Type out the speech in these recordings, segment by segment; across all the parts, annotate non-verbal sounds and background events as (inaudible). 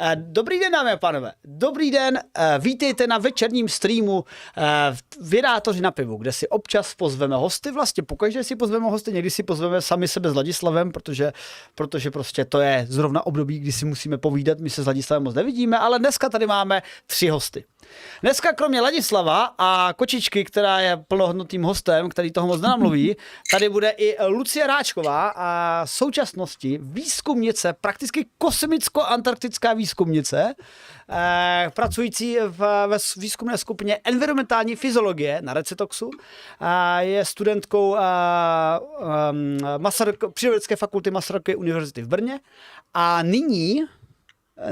Eh, dobrý den, dámy a pánové. Dobrý den, eh, vítejte na večerním streamu eh, Vědátoři na pivu, kde si občas pozveme hosty. Vlastně pokaždé si pozveme hosty, někdy si pozveme sami sebe s Ladislavem, protože, protože prostě to je zrovna období, kdy si musíme povídat. My se s Ladislavem moc nevidíme, ale dneska tady máme tři hosty. Dneska kromě Ladislava a Kočičky, která je plnohodnotným hostem, který toho moc nenamluví, tady bude i Lucie Ráčková a současnosti výzkumnice, prakticky kosmicko-antarktická výzkumnice, eh, pracující v, ve výzkumné skupině environmentální fyziologie na Recitoxu. Eh, je studentkou eh, eh, Masaryk, fakulty Masarykovy univerzity v Brně a nyní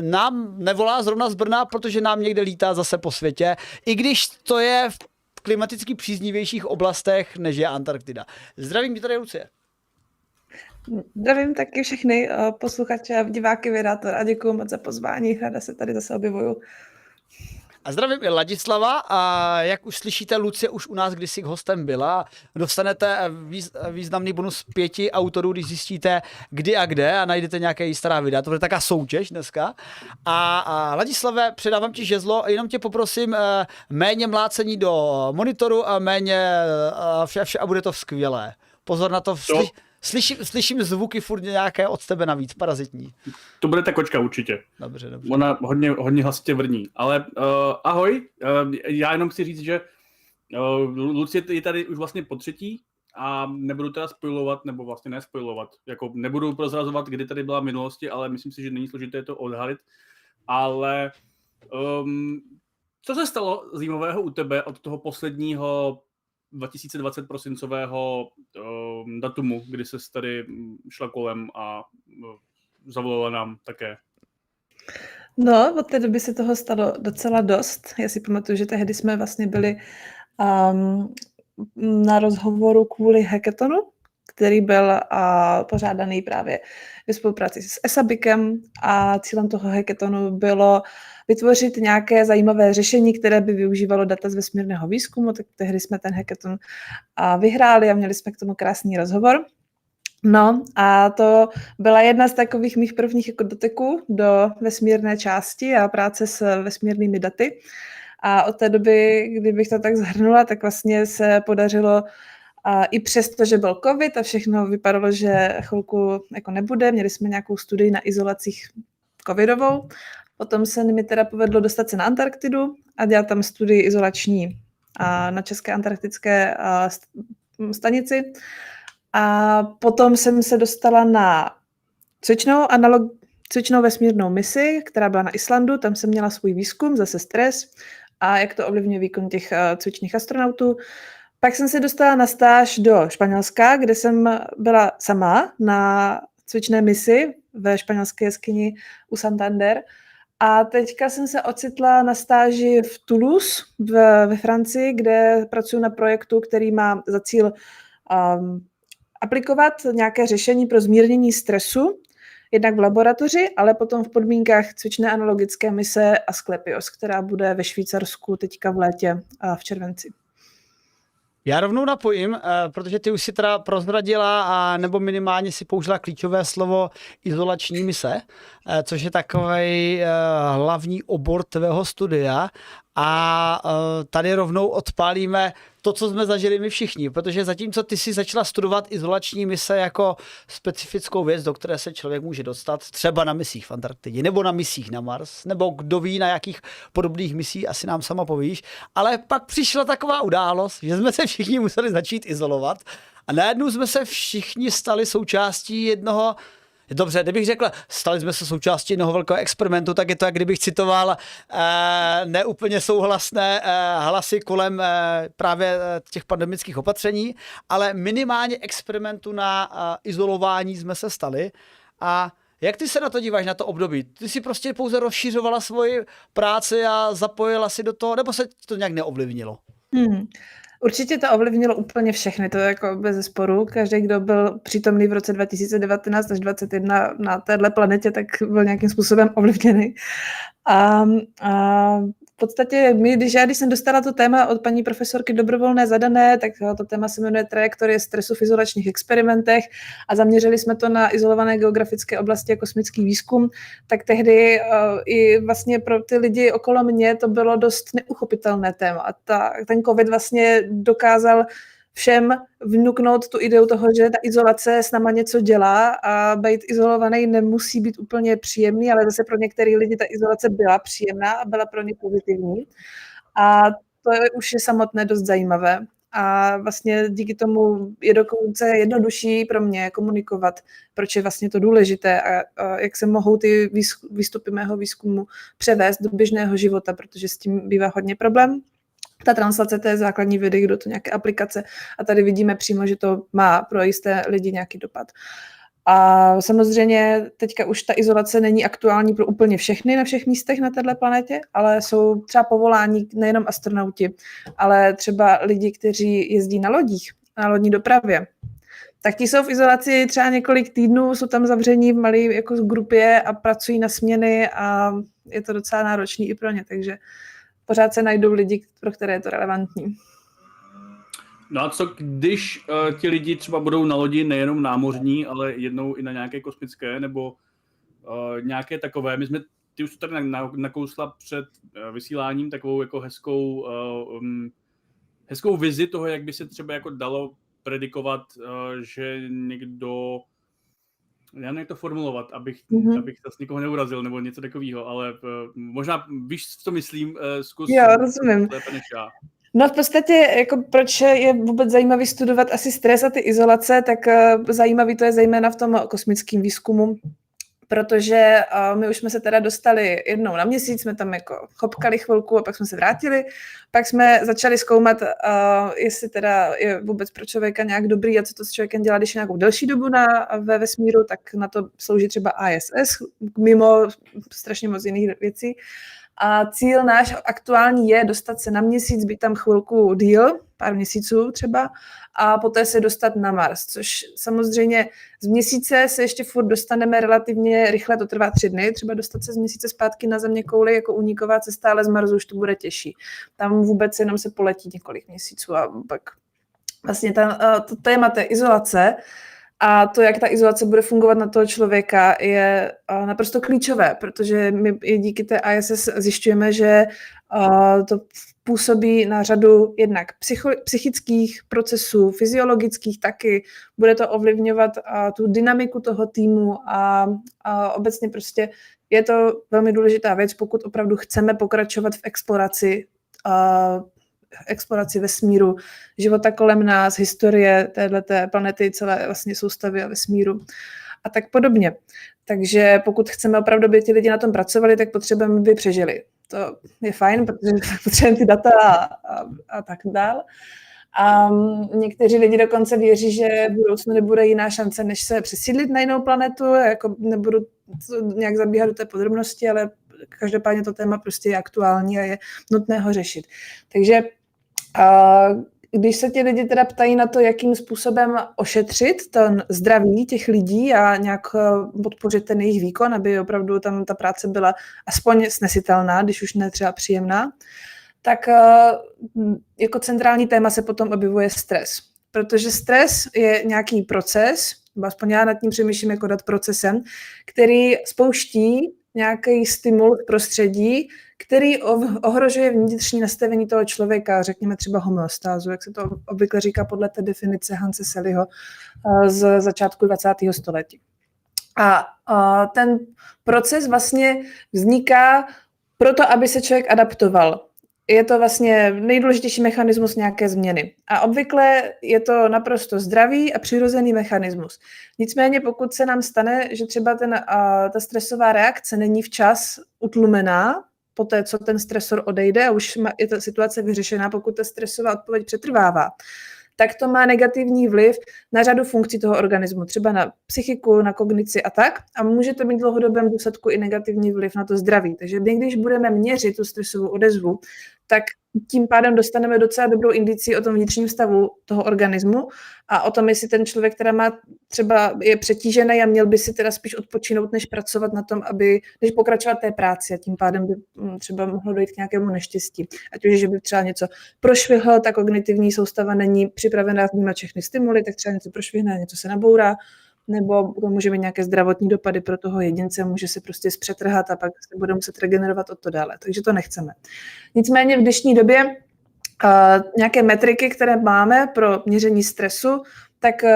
nám nevolá zrovna z Brna, protože nám někde lítá zase po světě, i když to je v klimaticky příznivějších oblastech, než je Antarktida. Zdravím tě tady, Lucie. Zdravím taky všechny eh, posluchače a diváky Vydátor a děkuji moc za pozvání. Ráda se tady zase objevuju. A zdravím i Ladislava a jak už slyšíte, Lucie už u nás kdysi hostem byla. Dostanete významný bonus pěti autorů, když zjistíte kdy a kde a najdete nějaké stará videa. To bude taková soutěž dneska. A, a Ladislave, předávám ti žezlo, jenom tě poprosím eh, méně mlácení do monitoru a méně a vše, vše a bude to skvělé. Pozor na to, slyš, Slyším, slyším zvuky furt nějaké od tebe navíc, parazitní. To bude ta kočka určitě. Dobře, dobře. Ona hodně, hodně hlasitě vrní. Ale uh, ahoj, uh, já jenom chci říct, že uh, Lucie je tady už vlastně po třetí a nebudu teda spojovat, nebo vlastně nespojovat. Jako nebudu prozrazovat, kdy tady byla v minulosti, ale myslím si, že není složité to odhalit. Ale um, co se stalo zajímavého u tebe od toho posledního 2020 prosincového uh, datumu, kdy se tady šla kolem a uh, zavolala nám také. No, od té doby se toho stalo docela dost. Já si pamatuju, že tehdy jsme vlastně byli um, na rozhovoru kvůli hackathonu, který byl uh, pořádaný právě ve spolupráci s Esabikem a cílem toho hackathonu bylo vytvořit nějaké zajímavé řešení, které by využívalo data z vesmírného výzkumu, tak tehdy jsme ten hackathon vyhráli a měli jsme k tomu krásný rozhovor. No a to byla jedna z takových mých prvních jako doteků do vesmírné části a práce s vesmírnými daty. A od té doby, kdybych to tak zhrnula, tak vlastně se podařilo a i přesto, že byl covid a všechno vypadalo, že chvilku jako nebude, měli jsme nějakou studii na izolacích covidovou, potom se mi teda povedlo dostat se na Antarktidu a dělat tam studii izolační a na České antarktické stanici. A potom jsem se dostala na cvičnou, analog, cvičnou vesmírnou misi, která byla na Islandu, tam jsem měla svůj výzkum, zase stres a jak to ovlivňuje výkon těch cvičných astronautů. Pak jsem se dostala na stáž do Španělska, kde jsem byla sama na cvičné misi ve španělské jeskyni u Santander. A teďka jsem se ocitla na stáži v Toulouse v, ve Francii, kde pracuji na projektu, který má za cíl um, aplikovat nějaké řešení pro zmírnění stresu, jednak v laboratoři, ale potom v podmínkách cvičné analogické mise Asklepios, která bude ve Švýcarsku teďka v létě a v červenci. Já rovnou napojím, eh, protože ty už si teda prozradila a nebo minimálně si použila klíčové slovo izolační mise, eh, což je takový eh, hlavní obor tvého studia. A tady rovnou odpálíme to, co jsme zažili my všichni, protože zatímco ty si začala studovat izolační mise jako specifickou věc, do které se člověk může dostat, třeba na misích v Antarktidě, nebo na misích na Mars, nebo kdo ví, na jakých podobných misí, asi nám sama povíš, ale pak přišla taková událost, že jsme se všichni museli začít izolovat a najednou jsme se všichni stali součástí jednoho Dobře, kdybych řekl, stali jsme se součástí jednoho velkého experimentu, tak je to, jak kdybych citoval eh, neúplně souhlasné eh, hlasy kolem eh, právě eh, těch pandemických opatření, ale minimálně experimentu na eh, izolování jsme se stali. A jak ty se na to díváš, na to období? Ty si prostě pouze rozšířovala svoji práci a zapojila si do toho, nebo se to nějak neovlivnilo? Hmm. Určitě to ovlivnilo úplně všechny, to je jako bez sporu. Každý, kdo byl přítomný v roce 2019 až 2021 na téhle planetě, tak byl nějakým způsobem ovlivněný. A, a v podstatě my, když já když jsem dostala to téma od paní profesorky dobrovolné zadané, tak to téma se jmenuje trajektorie stresu v izolačních experimentech a zaměřili jsme to na izolované geografické oblasti a kosmický výzkum, tak tehdy uh, i vlastně pro ty lidi okolo mě to bylo dost neuchopitelné téma. A ta, ten covid vlastně dokázal všem vnuknout tu ideu toho, že ta izolace s náma něco dělá a být izolovaný nemusí být úplně příjemný, ale zase pro některé lidi ta izolace byla příjemná a byla pro ně pozitivní. A to je už je samotné dost zajímavé. A vlastně díky tomu je dokonce jednodušší pro mě komunikovat, proč je vlastně to důležité a, a jak se mohou ty výstupy mého výzkumu převést do běžného života, protože s tím bývá hodně problém ta translace té základní vědy do to nějaké aplikace a tady vidíme přímo, že to má pro jisté lidi nějaký dopad. A samozřejmě teďka už ta izolace není aktuální pro úplně všechny na všech místech na této planetě, ale jsou třeba povolání nejenom astronauti, ale třeba lidi, kteří jezdí na lodích, na lodní dopravě. Tak ti jsou v izolaci třeba několik týdnů, jsou tam zavření v malé jako grupě a pracují na směny a je to docela náročný i pro ně, takže pořád se najdou lidi, pro které je to relevantní. No a co když uh, ti lidi třeba budou na lodi nejenom námořní, ale jednou i na nějaké kosmické nebo uh, nějaké takové? My jsme, ty už tady nakousla před uh, vysíláním takovou jako hezkou, uh, um, hezkou vizi toho, jak by se třeba jako dalo predikovat, uh, že někdo já nevím, jak to formulovat, abych, mm-hmm. abych zase nikoho neurazil nebo něco takového, ale uh, možná víš, co myslím, uh, zkus jo, rozumím. lépe než já. No v podstatě, jako proč je vůbec zajímavý studovat asi stres a ty izolace, tak uh, zajímavý to je zejména v tom kosmickém výzkumu, protože uh, my už jsme se teda dostali jednou na měsíc, jsme tam jako chopkali chvilku a pak jsme se vrátili. Pak jsme začali zkoumat, uh, jestli teda je vůbec pro člověka nějak dobrý a co to s člověkem dělá, když je nějakou delší dobu na, ve vesmíru, tak na to slouží třeba ISS, mimo strašně moc jiných věcí. A cíl náš aktuální je dostat se na měsíc, být tam chvilku díl, pár měsíců třeba, a poté se dostat na Mars, což samozřejmě z měsíce se ještě furt dostaneme relativně rychle, to trvá tři dny, třeba dostat se z měsíce zpátky na země kouli jako uniková cesta, ale z Marsu už to bude těžší. Tam vůbec jenom se poletí několik měsíců a pak vlastně ta, to téma té izolace, a to, jak ta izolace bude fungovat na toho člověka, je naprosto klíčové, protože my díky té ISS zjišťujeme, že to působí na řadu jednak psycho, psychických procesů, fyziologických taky. Bude to ovlivňovat tu dynamiku toho týmu a, a obecně prostě je to velmi důležitá věc, pokud opravdu chceme pokračovat v exploraci exploraci vesmíru, života kolem nás, historie této planety, celé vlastně soustavy a vesmíru a tak podobně. Takže pokud chceme opravdu, aby ti lidi na tom pracovali, tak potřebujeme, aby přežili. To je fajn, protože (laughs) potřebujeme ty data a, a, a tak dál. A někteří lidi dokonce věří, že v budoucnu nebude jiná šance, než se přesídlit na jinou planetu. Jako nebudu nějak zabíhat do té podrobnosti, ale každopádně to téma prostě je aktuální a je nutné ho řešit. Takže a když se ti lidi teda ptají na to, jakým způsobem ošetřit ten zdraví těch lidí a nějak eh, podpořit ten jejich výkon, aby opravdu tam ta práce byla aspoň snesitelná, když už ne třeba příjemná, tak eh, jako centrální téma se potom objevuje stres. Protože stres je nějaký proces, aspoň já nad tím přemýšlím jako dát procesem, který spouští nějaký stimul v prostředí, který ohrožuje vnitřní nastavení toho člověka, řekněme třeba homeostázu, jak se to obvykle říká podle té definice Hanse Seliho eh, z začátku 20. století. A ten proces vlastně vzniká proto, aby se člověk adaptoval je to vlastně nejdůležitější mechanismus nějaké změny. A obvykle je to naprosto zdravý a přirozený mechanismus. Nicméně pokud se nám stane, že třeba ten, a, ta stresová reakce není včas utlumená, po té, co ten stresor odejde a už je ta situace vyřešená, pokud ta stresová odpověď přetrvává, tak to má negativní vliv na řadu funkcí toho organismu, třeba na psychiku, na kognici a tak. A může to mít dlouhodobém důsledku i negativní vliv na to zdraví. Takže my, když budeme měřit tu stresovou odezvu, tak tím pádem dostaneme docela dobrou indici o tom vnitřním stavu toho organismu a o tom, jestli ten člověk, která má třeba je přetížený a měl by si teda spíš odpočinout, než pracovat na tom, aby, než pokračovat té práci a tím pádem by mm, třeba mohlo dojít k nějakému neštěstí. Ať už, že by třeba něco prošvihlo, ta kognitivní soustava není připravená vnímat všechny stimuly, tak třeba něco prošvihne, něco se nabourá, nebo to může mít nějaké zdravotní dopady pro toho jedince, může se prostě zpřetrhat a pak se bude muset regenerovat od to dále. Takže to nechceme. Nicméně v dnešní době uh, nějaké metriky, které máme pro měření stresu, tak uh,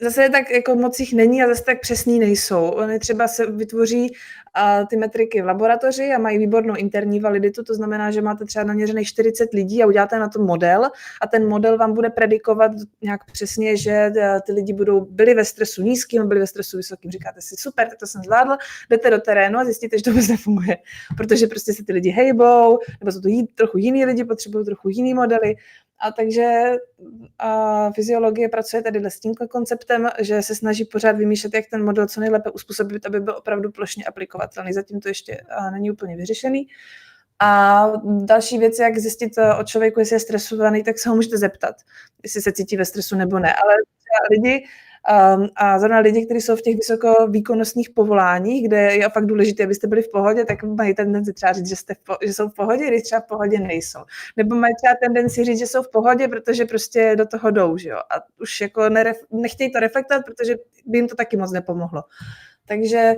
zase tak jako moc jich není a zase tak přesný nejsou. Oni třeba se vytvoří a ty metriky v laboratoři a mají výbornou interní validitu, to znamená, že máte třeba naměřených 40 lidí a uděláte na to model a ten model vám bude predikovat nějak přesně, že e, ty lidi budou byli ve stresu nízkým, byli ve stresu vysokým. Říkáte si, super, tak to jsem zvládl, jdete do terénu a zjistíte, že to vůbec nefunguje, protože prostě se ty lidi hejbou, nebo jsou to jí, trochu jiní lidi, potřebují trochu jiný modely a takže a fyziologie pracuje tady s tím konceptem, že se snaží pořád vymýšlet, jak ten model co nejlépe uspůsobit, aby byl opravdu plošně aplikovatelný. Zatím to ještě není úplně vyřešený. A další věc, jak zjistit e, o člověku, jestli je stresovaný, tak se ho můžete zeptat, jestli se cítí ve stresu nebo ne. Ale lidi Um, a zrovna lidi, kteří jsou v těch vysokovýkonnostních povoláních, kde je fakt důležité, abyste byli v pohodě, tak mají tendenci třeba říct, že, jste v že jsou v pohodě, když třeba v pohodě nejsou. Nebo mají třeba tendenci říct, že jsou v pohodě, protože prostě do toho jdou, že jo? A už jako neref- nechtějí to reflektovat, protože by jim to taky moc nepomohlo. Takže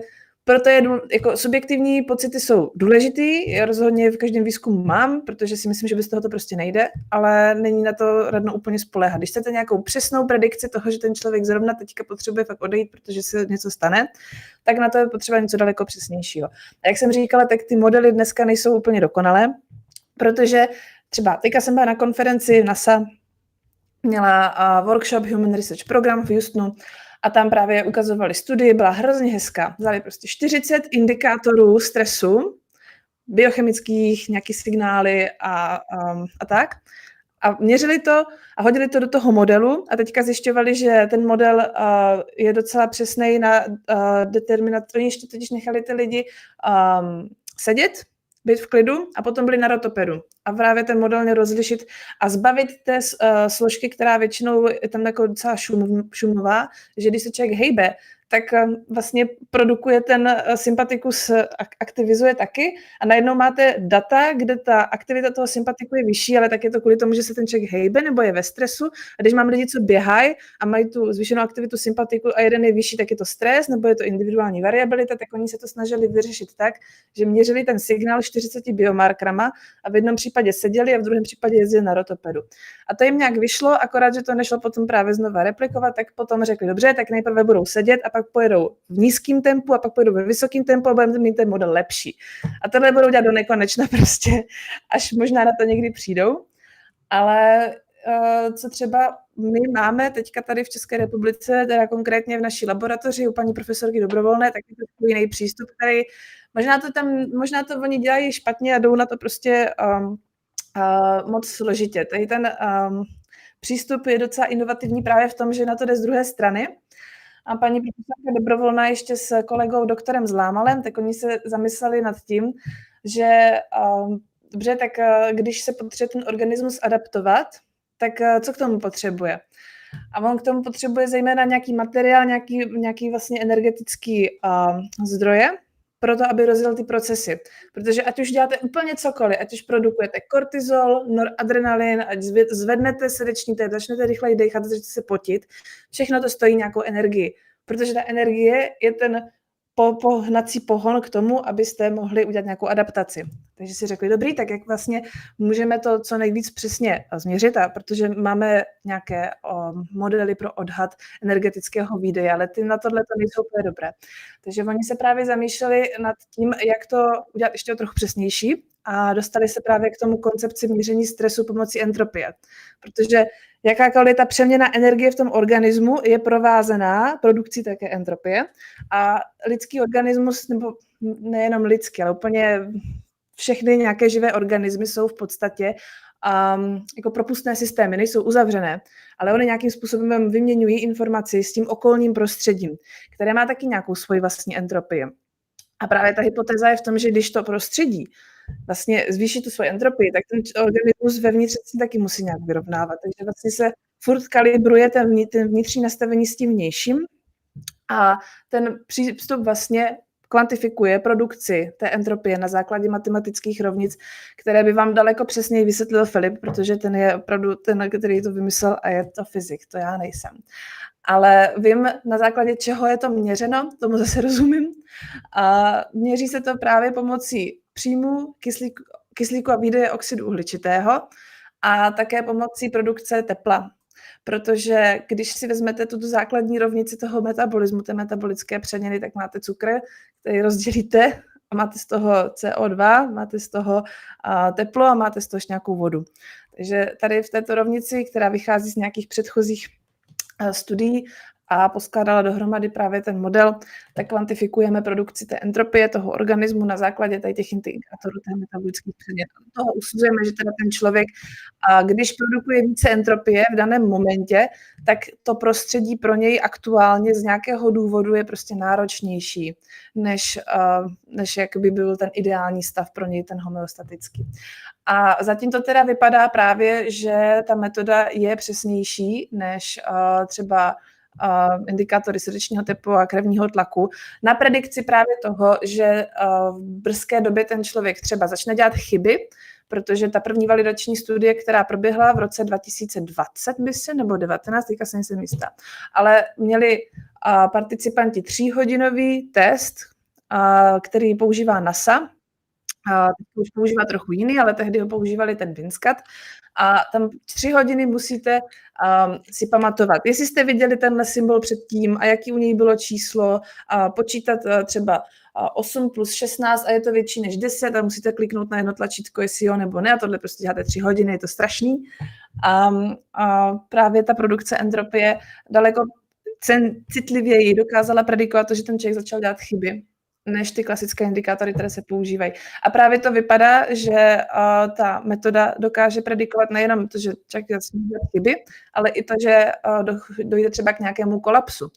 proto je jako subjektivní pocity jsou důležitý, já rozhodně v každém výzkumu mám, protože si myslím, že bez toho to prostě nejde, ale není na to radno úplně spolehat. Když chcete nějakou přesnou predikci toho, že ten člověk zrovna teďka potřebuje fakt odejít, protože se něco stane, tak na to je potřeba něco daleko přesnějšího. A jak jsem říkala, tak ty modely dneska nejsou úplně dokonalé, protože třeba teďka jsem byla na konferenci NASA, měla workshop Human Research Program v Houstonu a tam právě ukazovali studii, byla hrozně hezká. Vzali prostě 40 indikátorů stresu, biochemických, nějaký signály a, um, a tak. A měřili to a hodili to do toho modelu a teďka zjišťovali, že ten model uh, je docela přesný na uh, determinat. Oni ještě totiž nechali ty lidi um, sedět být v klidu a potom byli na rotopedu. A právě ten model rozlišit a zbavit té uh, složky, která většinou je tam jako docela šum, šumová, že když se člověk hejbe, tak eh, vlastně produkuje ten eh, sympatikus, aktivizuje taky a najednou máte data, kde ta aktivita toho sympatiku je vyšší, ale tak je to kvůli tomu, že se ten člověk hejbe nebo je ve stresu a když mám lidi, co běhají a mají tu zvýšenou aktivitu sympatiku a jeden je vyšší, tak je to stres nebo je to individuální variabilita, tak oni se to snažili vyřešit tak, že měřili ten signál 40 biomarkrama a v jednom případě seděli a v druhém případě jezdili na rotopedu. A to jim nějak vyšlo, akorát, že to nešlo potom právě znova replikovat, tak potom řekli, dobře, tak nejprve budou sedět a pak pojedou v nízkém tempu a pak pojedou ve vysokém tempu a budeme mít ten model lepší. A tohle budou dělat do nekonečna (laughs) prostě, až možná na to někdy přijdou. Ale uh, co třeba my máme teďka tady v České republice, teda konkrétně v naší laboratoři u paní profesorky Dobrovolné, tak je to jiný přístup, který možná to tam, možná to oni dělají špatně a jdou na to prostě um, uh, moc složitě. Tady ten um, přístup je docela inovativní právě v tom, že na to jde z druhé strany a paní profesorka Dobrovolná ještě s kolegou doktorem Zlámalem, tak oni se zamysleli nad tím, že uh, dobře, tak uh, když se potřebuje ten organismus adaptovat, tak uh, co k tomu potřebuje? A on k tomu potřebuje zejména nějaký materiál, nějaký, nějaký vlastně energetický uh, zdroje, pro to, aby rozjel ty procesy. Protože ať už děláte úplně cokoliv, ať už produkujete kortizol, noradrenalin, ať zvednete srdeční tep, začnete rychleji dechat, začnete se potit, všechno to stojí nějakou energii. Protože ta energie je ten po, pohnací pohon k tomu, abyste mohli udělat nějakou adaptaci. Takže si řekli, dobrý, tak jak vlastně můžeme to co nejvíc přesně změřit, a protože máme nějaké o, modely pro odhad energetického výdeje, ale ty na tohle to nejsou úplně dobré. Takže oni se právě zamýšleli nad tím, jak to udělat ještě o trochu přesnější a dostali se právě k tomu koncepci měření stresu pomocí entropie. Protože jakákoliv ta přeměna energie v tom organismu je provázená produkcí také entropie a lidský organismus, nebo nejenom lidský, ale úplně všechny nějaké živé organismy jsou v podstatě um, jako propustné systémy, nejsou uzavřené, ale oni nějakým způsobem vyměňují informaci s tím okolním prostředím, které má taky nějakou svoji vlastní entropii. A právě ta hypotéza je v tom, že když to prostředí vlastně zvýší tu svoji entropii, tak ten organismus vevnitř si taky musí nějak vyrovnávat. Takže vlastně se furt kalibruje ten, ten vnitřní nastavení s tím vnějším a ten přístup vlastně kvantifikuje produkci té entropie na základě matematických rovnic, které by vám daleko přesněji vysvětlil Filip, protože ten je opravdu ten, který to vymyslel a je to fyzik, to já nejsem. Ale vím, na základě čeho je to měřeno, tomu zase rozumím. A měří se to právě pomocí příjmu kyslíku, kyslíku a výdeje oxidu uhličitého a také pomocí produkce tepla protože když si vezmete tu základní rovnici toho metabolismu, té metabolické přeměny, tak máte cukr, který rozdělíte a máte z toho CO2, máte z toho teplo a máte z toho nějakou vodu. Takže tady v této rovnici, která vychází z nějakých předchozích studií, a poskládala dohromady právě ten model, tak kvantifikujeme produkci té entropie toho organismu na základě tady těch indikátorů té metabolických předmětů. Toho usuzujeme, že teda ten člověk, a když produkuje více entropie v daném momentě, tak to prostředí pro něj aktuálně z nějakého důvodu je prostě náročnější, než, než jak by byl ten ideální stav pro něj, ten homeostatický. A zatím to teda vypadá právě, že ta metoda je přesnější než třeba uh, indikátory srdečního tepu a krevního tlaku na predikci právě toho, že uh, v brzké době ten člověk třeba začne dělat chyby, protože ta první validační studie, která proběhla v roce 2020, by se, nebo 19, teďka jsem si jistá, ale měli uh, participanti tříhodinový test, uh, který používá NASA, a už používá trochu jiný, ale tehdy ho používali ten Vinscat. A tam tři hodiny musíte um, si pamatovat, jestli jste viděli tenhle symbol předtím a jaký u něj bylo číslo, a počítat uh, třeba 8 plus 16 a je to větší než 10 a musíte kliknout na jedno tlačítko, jestli jo nebo ne a tohle prostě děláte tři hodiny, je to strašný. A, a právě ta produkce entropie daleko citlivěji dokázala predikovat to, že ten člověk začal dělat chyby než ty klasické indikátory, které se používají. A právě to vypadá, že uh, ta metoda dokáže predikovat nejenom to, že člověk dělat chyby, ale i to, že uh, dojde třeba k nějakému kolapsu.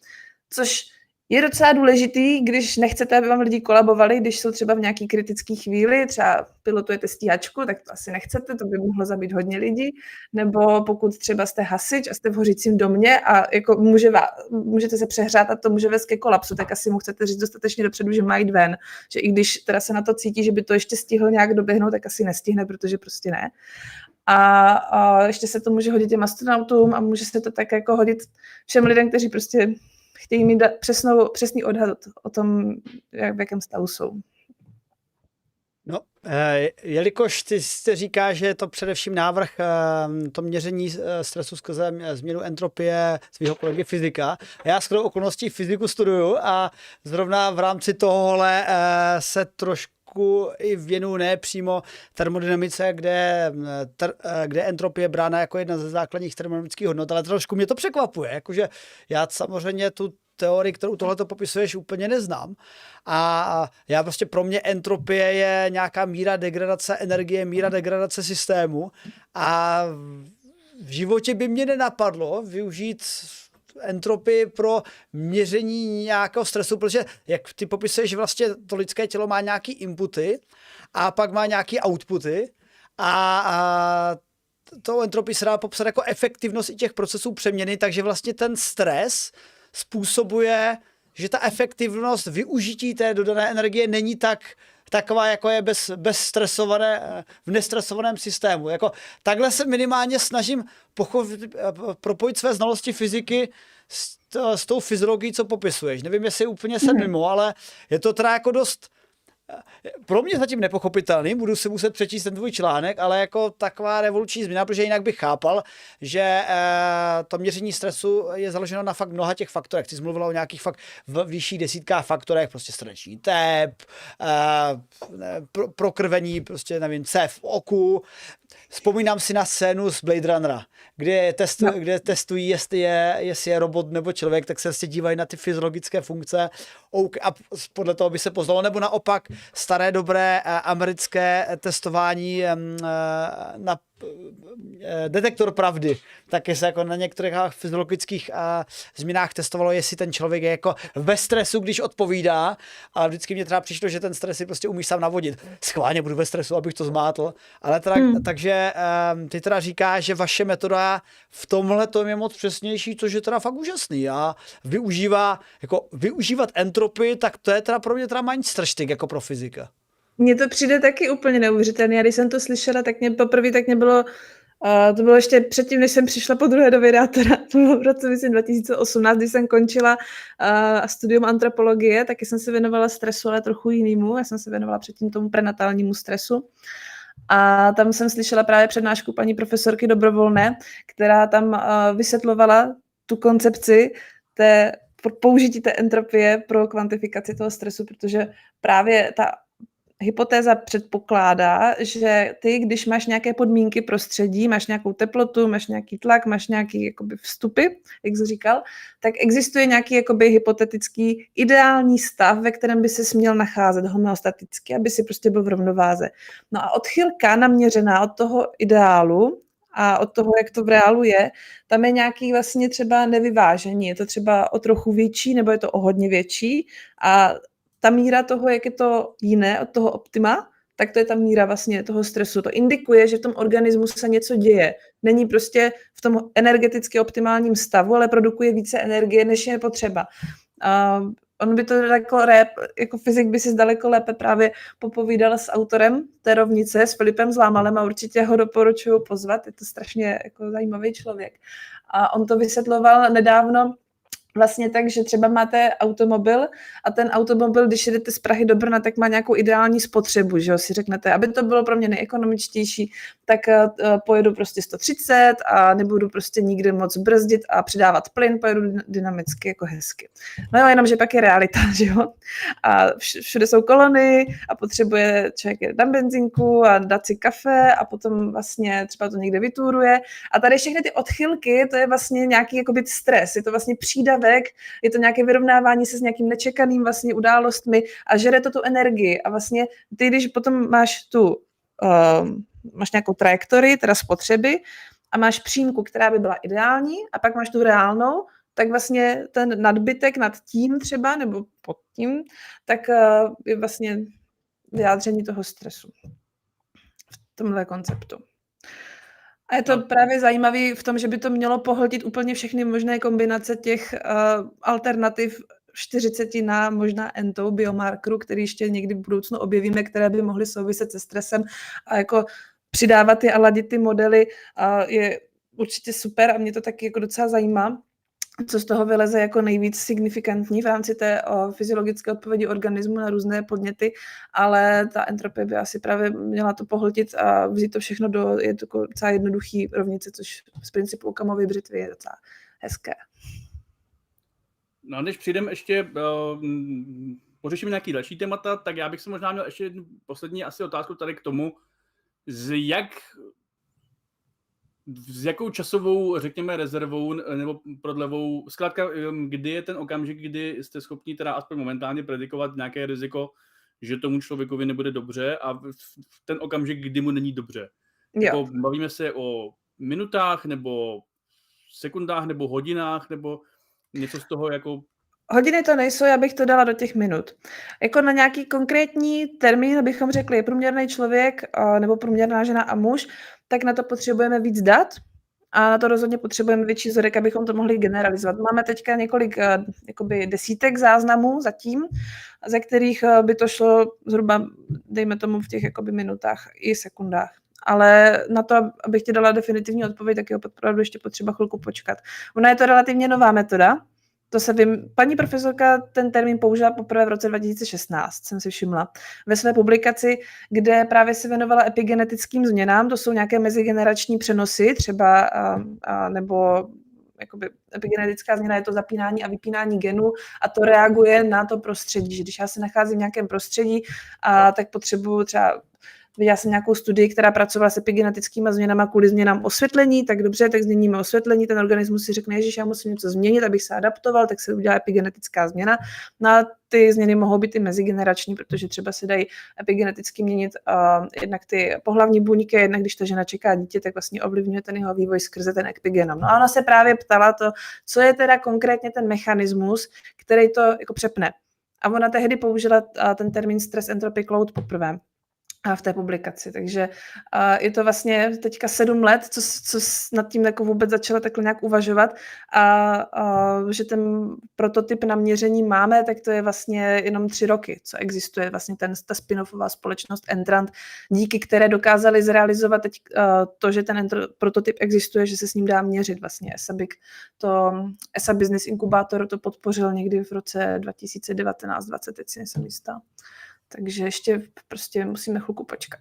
Což je docela důležitý, když nechcete, aby vám lidi kolabovali, když jsou třeba v nějaký kritické chvíli, třeba pilotujete stíhačku, tak to asi nechcete, to by mohlo zabít hodně lidí, nebo pokud třeba jste hasič a jste v hořícím domě a jako může vás, můžete se přehrát a to může vést ke kolapsu, tak asi mu chcete říct dostatečně dopředu, že má jít ven, že i když teda se na to cítí, že by to ještě stihl nějak doběhnout, tak asi nestihne, protože prostě ne. A, a ještě se to může hodit těm astronautům a může se to tak jako hodit všem lidem, kteří prostě chtějí mít přesnou, přesný odhad o tom, jak, v jakém stavu jsou. No, eh, jelikož ty jste říká, že je to především návrh eh, to měření eh, stresu skrze změnu entropie svého kolegy fyzika. Já s okolností fyziku studuju a zrovna v rámci tohohle se trošku i věnu ne přímo termodynamice, kde, ter, kde entropie je brána jako jedna ze základních termodynamických hodnot, ale trošku mě to překvapuje, jakože já samozřejmě tu teorii, kterou tohle popisuješ, úplně neznám. A já prostě pro mě entropie je nějaká míra degradace energie, míra degradace systému a v životě by mě nenapadlo využít entropii pro měření nějakého stresu, protože jak ty popisuješ, vlastně to lidské tělo má nějaký inputy a pak má nějaký outputy a, a to entropii se dá popsat jako efektivnost i těch procesů přeměny, takže vlastně ten stres způsobuje, že ta efektivnost využití té dodané energie není tak taková, jako je bez, bez stresované, v nestresovaném systému. Jako, takhle se minimálně snažím pochopit, propojit své znalosti fyziky s, s tou fyziologií, co popisuješ. Nevím, jestli úplně jsem mimo, ale je to teda jako dost pro mě zatím nepochopitelný, budu si muset přečíst ten tvůj článek, ale jako taková revoluční změna, protože jinak bych chápal, že e, to měření stresu je založeno na fakt mnoha těch faktorech. Ty jsi mluvila o nějakých fakt v vyšších desítkách faktorech, prostě srdeční tep, e, pro, prokrvení, prostě nevím, C v oku. Vzpomínám si na scénu z Blade Runnera, kde, testu, no. kde testují, jestli je, jestli je robot nebo člověk, tak se vlastně dívají na ty fyziologické funkce a podle toho by se poznalo, nebo naopak staré dobré eh, americké testování eh, na eh, detektor pravdy, taky se jako na některých fyziologických a změnách testovalo, jestli ten člověk je jako ve stresu, když odpovídá, a vždycky mě třeba přišlo, že ten stres si prostě umí sám navodit. Schválně budu ve stresu, abych to zmátl. Ale teda, hmm. takže um, ty teda říkáš, že vaše metoda v tomhle tom je moc přesnější, což je teda fakt úžasný a využívá, jako využívat entropy, tak to je teda pro mě teda mindstrštik jako pro fyzika. Mně to přijde taky úplně neuvěřitelné. A když jsem to slyšela, tak mě poprvé tak mě bylo, uh, to bylo ještě předtím, než jsem přišla po druhé do Vydátora, to bylo v roce myslím, 2018, když jsem končila uh, studium antropologie, taky jsem se věnovala stresu, ale trochu jinému. Já jsem se věnovala předtím tomu prenatálnímu stresu. A tam jsem slyšela právě přednášku paní profesorky Dobrovolné, která tam uh, vysvětlovala tu koncepci té použití té entropie pro kvantifikaci toho stresu, protože právě ta hypotéza předpokládá, že ty, když máš nějaké podmínky prostředí, máš nějakou teplotu, máš nějaký tlak, máš nějaký jakoby, vstupy, jak jsi říkal, tak existuje nějaký jakoby, hypotetický ideální stav, ve kterém by se směl nacházet homeostaticky, aby si prostě byl v rovnováze. No a odchylka naměřená od toho ideálu a od toho, jak to v reálu je, tam je nějaký vlastně třeba nevyvážení. Je to třeba o trochu větší, nebo je to o hodně větší a ta míra toho, jak je to jiné od toho optima, tak to je ta míra vlastně toho stresu. To indikuje, že v tom organismu se něco děje. Není prostě v tom energeticky optimálním stavu, ale produkuje více energie, než je potřeba. Uh, on by to daleko rép, jako fyzik by si daleko lépe právě popovídal s autorem té rovnice, s Filipem Zlámalem a určitě ho doporučuju pozvat, je to strašně jako zajímavý člověk. A on to vysvětloval nedávno vlastně tak, že třeba máte automobil a ten automobil, když jedete z Prahy do Brna, tak má nějakou ideální spotřebu, že jo, si řeknete, aby to bylo pro mě nejekonomičtější, tak uh, pojedu prostě 130 a nebudu prostě nikdy moc brzdit a přidávat plyn, pojedu dynamicky jako hezky. No jo, jenom, že pak je realita, (laughs) že jo. A všude jsou kolony a potřebuje člověk dát benzínku a dát si kafe a potom vlastně třeba to někde vytůruje. A tady všechny ty odchylky, to je vlastně nějaký jakoby stres, je to vlastně přídavé výsledek, je to nějaké vyrovnávání se s nějakým nečekaným vlastně událostmi a žere to tu energii. A vlastně ty, když potom máš tu, uh, máš nějakou trajektorii, teda spotřeby, a máš přímku, která by byla ideální, a pak máš tu reálnou, tak vlastně ten nadbytek nad tím třeba, nebo pod tím, tak uh, je vlastně vyjádření toho stresu v tomhle konceptu. A je to no. právě zajímavé v tom, že by to mělo pohltit úplně všechny možné kombinace těch uh, alternativ 40 na možná entou biomarkeru, který ještě někdy v budoucnu objevíme, které by mohly souviset se stresem a jako přidávat ty a ladit ty modely uh, je určitě super a mě to taky jako docela zajímá co z toho vyleze jako nejvíc signifikantní v rámci té o, fyziologické odpovědi organismu na různé podněty, ale ta entropie by asi právě měla to pohltit a vzít to všechno do je to docela jednoduchý rovnice, což z principu okamovy břitvy je docela hezké. No a než přijdeme ještě, uh, pořešíme nějaký další témata, tak já bych se možná měl ještě jednu poslední asi otázku tady k tomu, z jak s jakou časovou, řekněme, rezervou nebo prodlevou, zkrátka, kdy je ten okamžik, kdy jste schopni teda aspoň momentálně predikovat nějaké riziko, že tomu člověkovi nebude dobře a v ten okamžik, kdy mu není dobře. Jo. Jako bavíme se o minutách nebo sekundách nebo hodinách nebo něco z toho jako Hodiny to nejsou, já bych to dala do těch minut. Jako na nějaký konkrétní termín bychom řekli průměrný člověk nebo průměrná žena a muž, tak na to potřebujeme víc dat a na to rozhodně potřebujeme větší vzorek, abychom to mohli generalizovat. Máme teďka několik eh, jakoby desítek záznamů zatím, ze kterých eh, by to šlo zhruba, dejme tomu, v těch jakoby minutách i sekundách. Ale na to, abych ti dala definitivní odpověď, tak je opravdu ještě potřeba chvilku počkat. Ona je to relativně nová metoda, to se vím, paní profesorka ten termín použila poprvé v roce 2016, jsem si všimla, ve své publikaci, kde právě se věnovala epigenetickým změnám, to jsou nějaké mezigenerační přenosy třeba, a, a, nebo jakoby epigenetická změna je to zapínání a vypínání genů a to reaguje na to prostředí, že když já se nacházím v nějakém prostředí, a tak potřebuju třeba viděla jsem nějakou studii, která pracovala s epigenetickými změnami kvůli změnám osvětlení, tak dobře, tak změníme osvětlení, ten organismus si řekne, že já musím něco změnit, abych se adaptoval, tak se udělá epigenetická změna. No a ty změny mohou být i mezigenerační, protože třeba se dají epigeneticky měnit uh, jednak ty pohlavní buňky, jednak když ta žena čeká dítě, tak vlastně ovlivňuje ten jeho vývoj skrze ten epigenom. No a ona se právě ptala to, co je teda konkrétně ten mechanismus, který to jako přepne. A ona tehdy použila ten termín stress entropy cloud poprvé v té publikaci. Takže je to vlastně teďka sedm let, co, co nad tím jako vůbec začala takhle nějak uvažovat a, a že ten prototyp na měření máme, tak to je vlastně jenom tři roky, co existuje vlastně ten, ta spin-offová společnost Entrant, díky které dokázali zrealizovat teď to, že ten prototyp existuje, že se s ním dá měřit vlastně ESABIC. To ESA Business Incubator to podpořil někdy v roce 2019-2020, teď si nejsem jistá. Takže ještě prostě musíme chvilku počkat.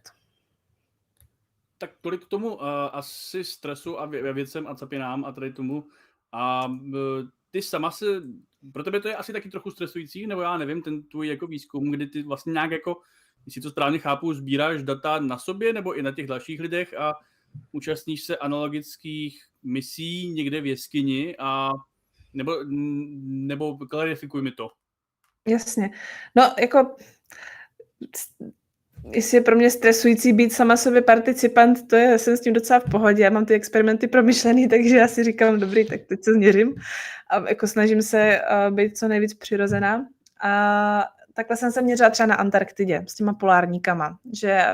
Tak tolik k tomu uh, asi stresu a vě- věcem a capinám a tady tomu. A uh, ty sama se, pro tebe to je asi taky trochu stresující, nebo já nevím, ten tvůj jako výzkum, kdy ty vlastně nějak jako, jestli to správně chápu, sbíráš data na sobě nebo i na těch dalších lidech a účastníš se analogických misí někde v jeskyni a nebo, nebo klarifikuj mi to. Jasně. No, jako jestli je pro mě stresující být sama sobě participant, to je, jsem s tím docela v pohodě, já mám ty experimenty promyšlený, (laughs) takže já si říkám, dobrý, tak teď se změřím a jako snažím se uh, být co nejvíc přirozená. A takhle jsem se měřila třeba na Antarktidě s těma polárníkama, že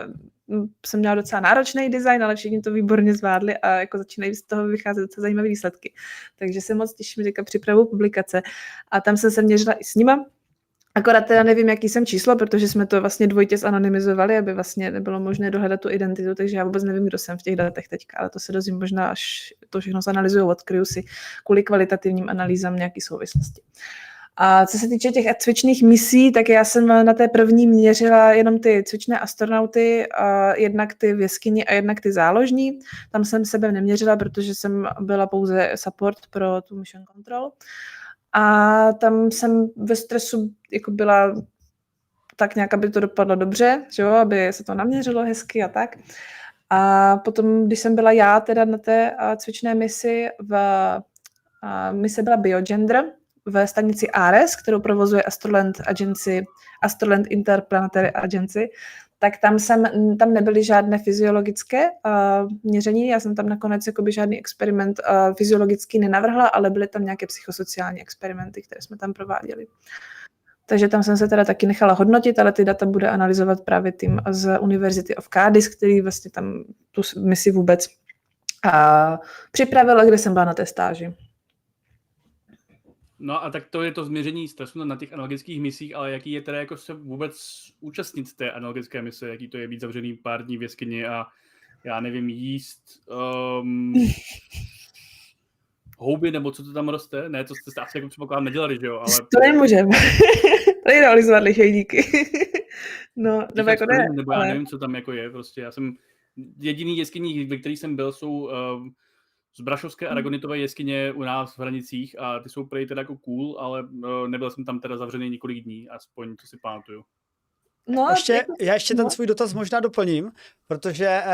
hm, jsem měla docela náročný design, ale všichni to výborně zvládli a jako začínají z toho vycházet docela zajímavé výsledky. Takže se moc těším teďka připravu publikace. A tam jsem se měřila i s nima, Akorát teda nevím, jaký jsem číslo, protože jsme to vlastně dvojitě zanonymizovali, aby vlastně nebylo možné dohledat tu identitu, takže já vůbec nevím, kdo jsem v těch datech teďka, ale to se dozvím možná, až to všechno zanalizuju, odkryju si kvůli kvalitativním analýzám nějaké souvislosti. A co se týče těch cvičných misí, tak já jsem na té první měřila jenom ty cvičné astronauty, jednak ty v jeskyni a jednak ty záložní. Tam jsem sebe neměřila, protože jsem byla pouze support pro tu mission control. A tam jsem ve stresu jako byla tak nějak, aby to dopadlo dobře, že jo, aby se to naměřilo hezky a tak. A potom, když jsem byla já teda na té cvičné misi, v, mise byla Biogender ve stanici Ares, kterou provozuje Astroland Agency, Astroland Interplanetary Agency, tak tam, jsem, tam nebyly žádné fyziologické uh, měření. Já jsem tam nakonec jakoby žádný experiment uh, fyziologický nenavrhla, ale byly tam nějaké psychosociální experimenty, které jsme tam prováděli. Takže tam jsem se teda taky nechala hodnotit, ale ty data bude analyzovat právě tým z University of Cardiff, který vlastně tam tu misi vůbec uh, připravila, kde jsem byla na té stáži. No a tak to je to změření stresu na těch analogických misích, ale jaký je teda jako se vůbec účastnit té analogické mise, jaký to je být zavřený pár dní v jeskyni a já nevím, jíst um, houby nebo co to tam roste? Ne, to jste asi jako předpokládám nedělali, že jo? Ale... To nemůžeme. (laughs) realizovat lichejníky. (laughs) no, nebo jako ne. Nebo já ale... nevím, co tam jako je, prostě já jsem jediný jeskyní, ve kterých jsem byl, jsou um, z Brašovské aragonitové jeskyně u nás v Hranicích a ty jsou prej teda jako cool, ale uh, nebyl jsem tam teda zavřený několik dní, aspoň to si pamatuju. No, ještě, já ještě ten no. svůj dotaz možná doplním, protože uh,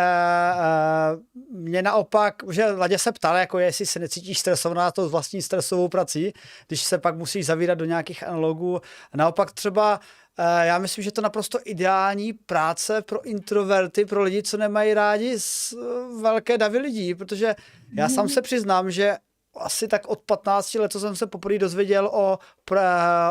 uh, mě naopak, že Ladě se ptal, jako jestli se necítíš stresovaná to vlastní stresovou prací, když se pak musíš zavírat do nějakých analogů. Naopak třeba Eh, já myslím, že to naprosto ideální práce pro introverty, pro lidi, co nemají rádi z eh, velké davy lidí, protože já sám se přiznám, že asi tak od 15 let, co jsem se poprvé dozvěděl o,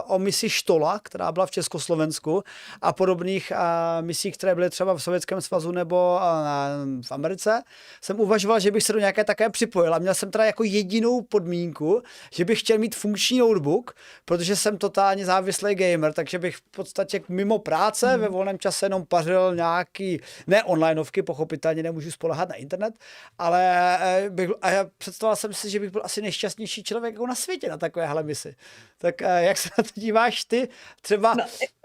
o misi Štola, která byla v Československu a podobných a, misích, které byly třeba v Sovětském svazu nebo a, v Americe, jsem uvažoval, že bych se do nějaké také připojil. A měl jsem teda jako jedinou podmínku, že bych chtěl mít funkční notebook, protože jsem totálně závislý gamer, takže bych v podstatě mimo práce hmm. ve volném čase jenom pařil nějaký, ne onlineovky, pochopitelně nemůžu spolehat na internet, ale eh, bych, a já představoval jsem si, že bych byl asi nejšťastnější člověk jako na světě na takovéhle misi. Tak eh, jak se na to díváš ty? Třeba no.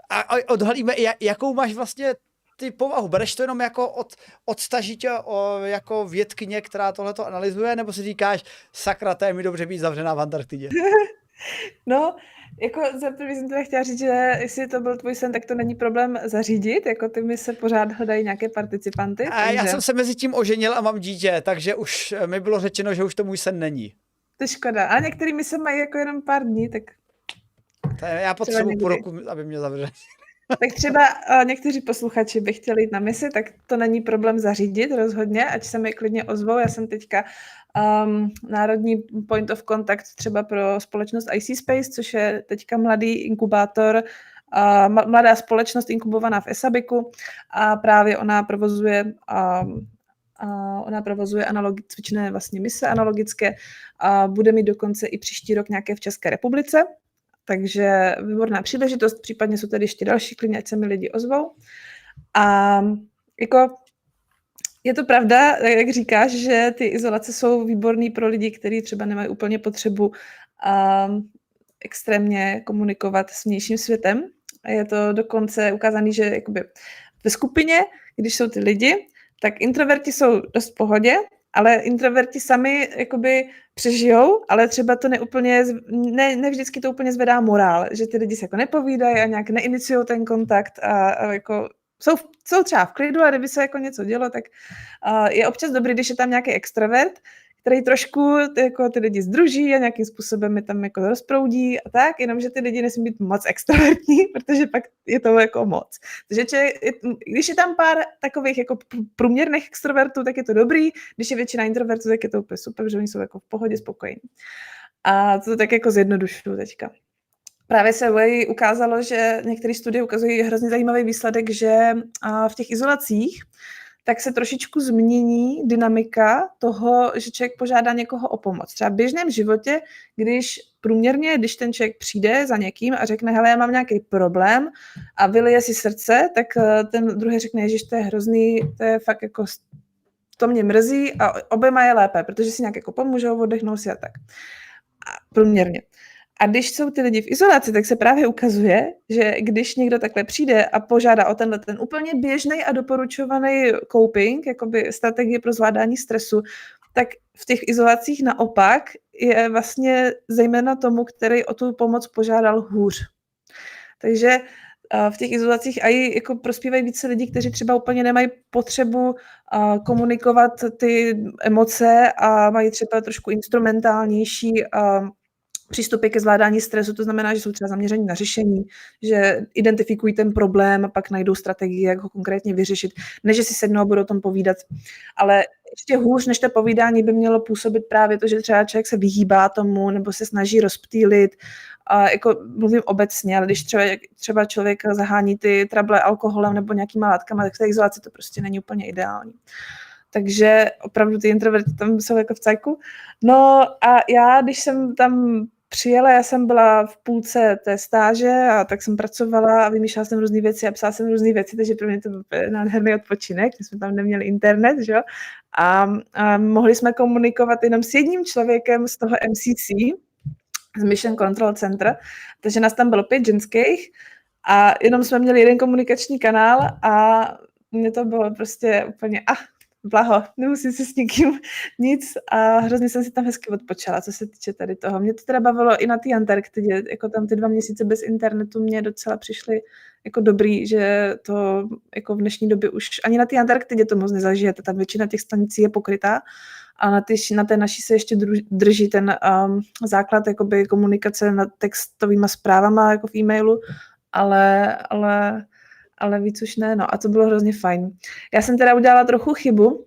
a, odhalíme, jakou máš vlastně ty povahu? Bereš to jenom jako od, odstažit o, jako vědkyně, která tohleto analyzuje, nebo si říkáš, sakra, to je mi dobře být zavřená v Antarktidě? (laughs) No, jako za první jsem teda chtěla říct, že jestli to byl tvůj sen, tak to není problém zařídit, jako ty mi se pořád hledají nějaké participanty. A takže... já jsem se mezi tím oženil a mám dítě, takže už mi bylo řečeno, že už to můj sen není. To je škoda. A některými se mají jako jenom pár dní, tak... To je, já potřebuji půl roku, aby mě zavřeli. (laughs) Tak třeba uh, někteří posluchači by chtěli jít na misi, tak to není problém zařídit rozhodně, ať se mi klidně ozvou. Já jsem teďka um, národní point of contact třeba pro společnost IC Space, což je teďka mladý inkubátor, uh, mladá společnost inkubovaná v Esabiku a právě ona provozuje um, a ona provozuje analogi- cvičné vlastně mise analogické a bude mít dokonce i příští rok nějaké v České republice, takže výborná příležitost, případně jsou tady ještě další klidně, ať se mi lidi ozvou. A jako je to pravda, jak říkáš, že ty izolace jsou výborný pro lidi, kteří třeba nemají úplně potřebu um, extrémně komunikovat s vnějším světem. Je to dokonce ukázané, že jakoby ve skupině, když jsou ty lidi, tak introverti jsou dost v pohodě, ale introverti sami jakoby přežijou, ale třeba to neúplně, ne, ne vždycky to úplně zvedá morál, že ty lidi se jako nepovídají a nějak neiniciují ten kontakt a, a jako jsou, jsou třeba v klidu a kdyby se jako něco dělo, tak uh, je občas dobrý, když je tam nějaký extrovert, který trošku jako ty lidi združí a nějakým způsobem je tam jako rozproudí a tak, jenomže ty lidi nesmí být moc extrovertní, (laughs) protože pak je to jako moc. Takže če, když je tam pár takových jako průměrných extrovertů, tak je to dobrý, když je většina introvertů, tak je to úplně super, že oni jsou jako v pohodě spokojení. A to tak jako zjednodušuju teďka. Právě se ukázalo, že některé studie ukazují hrozně zajímavý výsledek, že v těch izolacích tak se trošičku změní dynamika toho, že člověk požádá někoho o pomoc. Třeba v běžném životě, když průměrně, když ten člověk přijde za někým a řekne, hele, já mám nějaký problém a vylije si srdce, tak eh, ten druhý řekne, že to je hrozný, to je fakt jako, to mě mrzí a oběma je lépe, protože si nějak jako pomůžou, oddechnou si a tak. A průměrně. A když jsou ty lidi v izolaci, tak se právě ukazuje, že když někdo takhle přijde a požádá o tenhle ten úplně běžný a doporučovaný coping, jakoby strategie pro zvládání stresu, tak v těch izolacích naopak je vlastně zejména tomu, který o tu pomoc požádal hůř. Takže v těch izolacích i jako prospívají více lidí, kteří třeba úplně nemají potřebu komunikovat ty emoce a mají třeba trošku instrumentálnější přístupy ke zvládání stresu, to znamená, že jsou třeba zaměření na řešení, že identifikují ten problém a pak najdou strategii, jak ho konkrétně vyřešit, než že si sednou a budou o tom povídat. Ale ještě hůř než to povídání by mělo působit právě to, že třeba člověk se vyhýbá tomu nebo se snaží rozptýlit. A jako mluvím obecně, ale když třeba, třeba člověk zahání ty trable alkoholem nebo nějakýma látkama, tak v té izolaci to prostě není úplně ideální. Takže opravdu ty introverti tam jsou jako v cajku. No a já, když jsem tam přijela, já jsem byla v půlce té stáže a tak jsem pracovala a vymýšlela jsem různé věci a psala jsem různé věci, takže pro mě to byl nádherný odpočinek, my jsme tam neměli internet, že? A, a mohli jsme komunikovat jenom s jedním člověkem z toho MCC, z Mission Control Center, takže nás tam bylo pět ženských a jenom jsme měli jeden komunikační kanál a mě to bylo prostě úplně, ah, blaho, nemusím si s nikým (laughs) nic a hrozně jsem si tam hezky odpočala, co se týče tady toho. Mě to teda bavilo i na té Antarktidě, jako tam ty dva měsíce bez internetu mě docela přišly jako dobrý, že to jako v dnešní době už ani na té Antarktidě to moc nezažijete, tam většina těch stanicí je pokrytá a na, ty, na té naší se ještě drží ten um, základ jakoby komunikace nad textovými zprávama jako v e-mailu, ale, ale ale víc už ne, no a to bylo hrozně fajn. Já jsem teda udělala trochu chybu,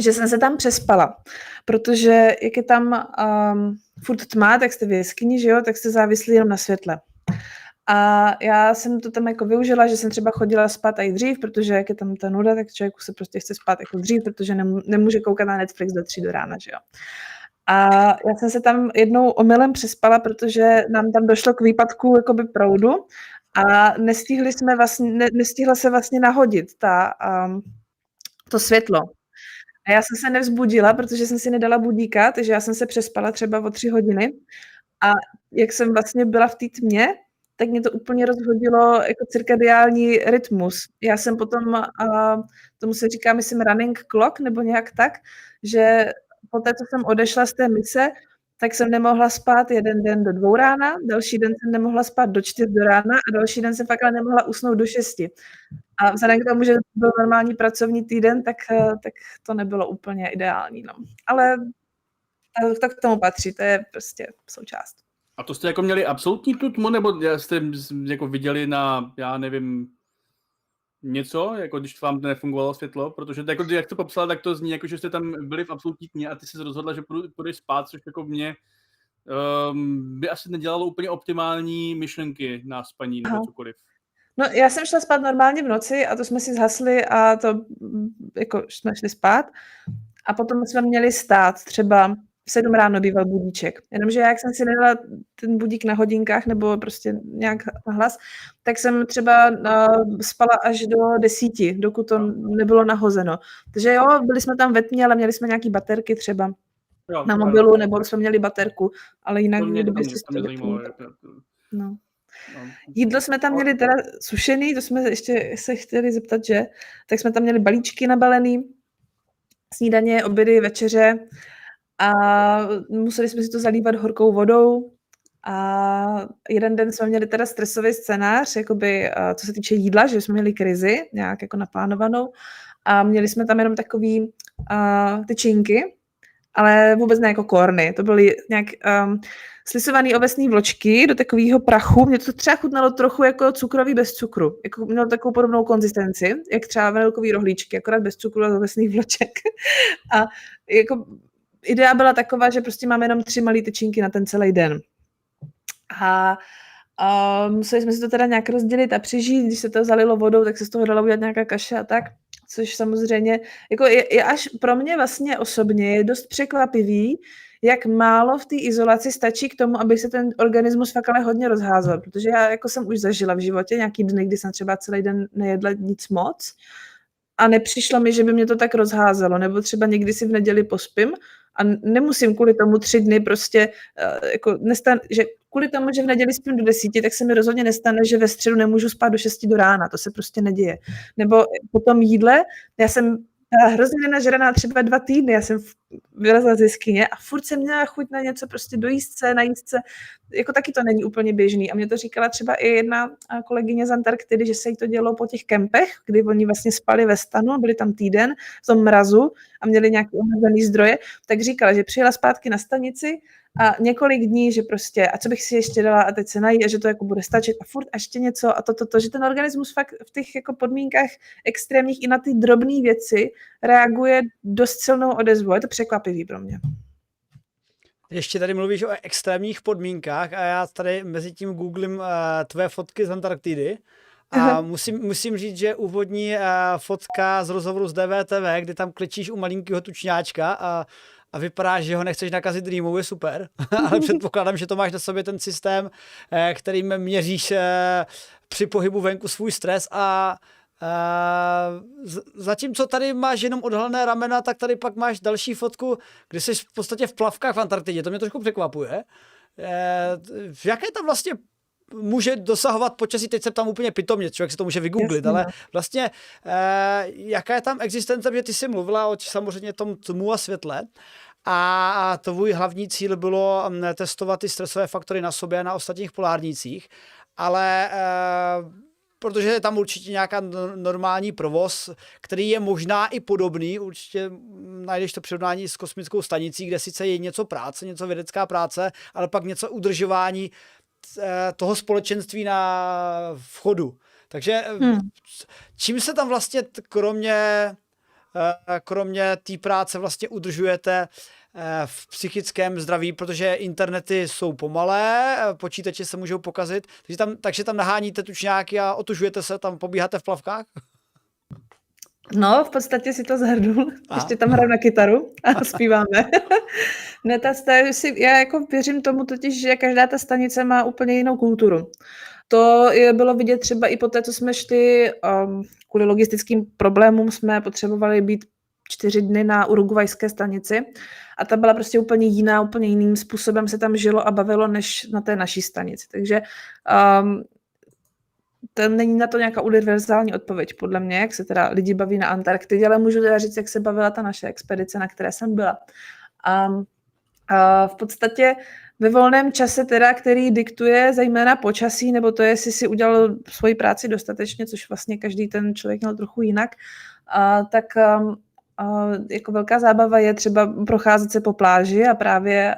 že jsem se tam přespala, protože jak je tam um, furt tma, tak jste v jeskyni, že jo, tak jste závislí jenom na světle. A já jsem to tam jako využila, že jsem třeba chodila spát i dřív, protože jak je tam ta nuda, tak člověku se prostě chce spát jako dřív, protože nemůže koukat na Netflix do tří do rána, že jo. A já jsem se tam jednou omylem přespala, protože nám tam došlo k výpadku jakoby proudu a nestihli jsme vlastně, ne, nestihla se vlastně nahodit ta, um, to světlo. A já jsem se nevzbudila, protože jsem si nedala budíka, takže já jsem se přespala třeba o tři hodiny. A jak jsem vlastně byla v té tmě, tak mě to úplně rozhodilo jako cirkadiální rytmus. Já jsem potom, uh, tomu se říká, myslím, running clock, nebo nějak tak, že po té, co jsem odešla z té mise, tak jsem nemohla spát jeden den do dvou rána, další den jsem nemohla spát do čtyř do rána a další den jsem fakt nemohla usnout do šesti. A vzhledem k tomu, že byl normální pracovní týden, tak, eh, tak to nebylo úplně ideální. No. Ale eh, to k tomu patří, to je prostě součást. A to jste jako měli absolutní tu tmu, nebo jste jako viděli na, já nevím, něco, jako když vám nefungovalo světlo, protože jako, jak to popsal, tak to zní jako, že jste tam byli v absolutní tmě a ty jsi rozhodla, že půjdeš spát, což jako mě um, by asi nedělalo úplně optimální myšlenky na spaní nebo cokoliv. No, já jsem šla spát normálně v noci a to jsme si zhasli a to jako jsme šli spát. A potom jsme měli stát třeba v sedm ráno býval budíček. Jenomže jak jsem si nedala ten budík na hodinkách nebo prostě nějak na hlas, tak jsem třeba uh, spala až do desíti, dokud to nebylo nahozeno. Takže jo, byli jsme tam ve tmě, ale měli jsme nějaký baterky třeba jo, na mobilu, nebo jsme měli baterku, ale jinak to mě, kdyby si to zajímalo, No. No. Jídlo jsme tam měli teda sušený, to jsme ještě se chtěli zeptat, že? Tak jsme tam měli balíčky nabalený, snídaně, obědy, večeře a museli jsme si to zalívat horkou vodou a jeden den jsme měli teda stresový scénář, jakoby, co se týče jídla, že jsme měli krizi nějak jako naplánovanou a měli jsme tam jenom takový uh, tyčinky, ale vůbec ne jako korny. To byly nějak um, slisované ovesné vločky do takového prachu. Mě to třeba chutnalo trochu jako cukrový bez cukru. Jako mělo takovou podobnou konzistenci, jak třeba vanilkový rohlíčky, akorát bez cukru a ovesných vloček. (laughs) a jako idea byla taková, že prostě máme jenom tři malé tyčinky na ten celý den. A a museli jsme si to teda nějak rozdělit a přežít, když se to zalilo vodou, tak se z toho dala udělat nějaká kaše a tak, což samozřejmě, jako je, je až pro mě vlastně osobně je dost překvapivý, jak málo v té izolaci stačí k tomu, aby se ten organismus fakt ale hodně rozházel, protože já jako jsem už zažila v životě nějaký dny, kdy jsem třeba celý den nejedla nic moc a nepřišlo mi, že by mě to tak rozházelo, nebo třeba někdy si v neděli pospím a nemusím kvůli tomu tři dny prostě, uh, jako nestan, že kvůli tomu, že v neděli spím do desíti, tak se mi rozhodně nestane, že ve středu nemůžu spát do šesti do rána, to se prostě neděje. Nebo po tom jídle, já jsem hrozně nažraná třeba dva týdny. Já jsem vylezla z jeskyně a furt jsem měla chuť na něco prostě dojíst se, najíst se. Jako taky to není úplně běžný. A mě to říkala třeba i jedna kolegyně z Antarktidy, že se jí to dělo po těch kempech, kdy oni vlastně spali ve stanu, byli tam týden v tom mrazu a měli nějaké omezené zdroje, tak říkala, že přijela zpátky na stanici a několik dní, že prostě, a co bych si ještě dala a teď se nají a že to jako bude stačit a furt a ještě něco a to, to, to, že ten organismus fakt v těch jako podmínkách extrémních i na ty drobné věci reaguje dost silnou odezvu. Je to překvapivý pro mě. Ještě tady mluvíš o extrémních podmínkách a já tady mezi tím googlím uh, tvé fotky z Antarktidy. A musím, musím říct, že úvodní uh, fotka z rozhovoru z DVTV, kdy tam klečíš u malinkého tučňáčka a a vypadá, že ho nechceš nakazit rýmou, je super, (laughs) ale předpokládám, že to máš na sobě ten systém, eh, kterým měříš eh, při pohybu venku svůj stres a Uh, zatímco tady máš jenom odhalené ramena, tak tady pak máš další fotku, kde jsi v podstatě v plavkách v Antarktidě. To mě trošku překvapuje. Jaké tam vlastně může dosahovat počasí, teď se tam úplně pitomně, člověk si to může vygooglit, Jasně, ale no. vlastně eh, jaká je tam existence, že ty jsi mluvila o samozřejmě tom tmu a světle a tvůj hlavní cíl bylo mm, testovat ty stresové faktory na sobě a na ostatních polárnících, ale eh, protože je tam určitě nějaká normální provoz, který je možná i podobný, určitě najdeš to přirovnání s kosmickou stanicí, kde sice je něco práce, něco vědecká práce, ale pak něco udržování toho společenství na vchodu. Takže eh, hmm. čím se tam vlastně kromě eh, kromě té práce vlastně udržujete v psychickém zdraví, protože internety jsou pomalé, počítače se můžou pokazit, takže tam, takže tam naháníte tučňáky a otužujete se, tam pobíháte v plavkách? No, v podstatě si to zhrnul. (laughs) A. Ještě tam hraju na kytaru a (laughs) zpíváme. (laughs) ne, ta si, já jako věřím tomu totiž, že každá ta stanice má úplně jinou kulturu. To je, bylo vidět třeba i po té, co jsme šli, um, kvůli logistickým problémům jsme potřebovali být čtyři dny na urugvajské stanici a ta byla prostě úplně jiná, úplně jiným způsobem se tam žilo a bavilo, než na té naší stanici. Takže um, to není na to nějaká univerzální odpověď, podle mě, jak se teda lidi baví na Antarktidě, ale můžu teda říct, jak se bavila ta naše expedice, na které jsem byla. A A v podstatě ve volném čase teda, který diktuje zejména počasí, nebo to je, jestli si udělal svoji práci dostatečně, což vlastně každý ten člověk měl trochu jinak, a, tak jako velká zábava je třeba procházet se po pláži a právě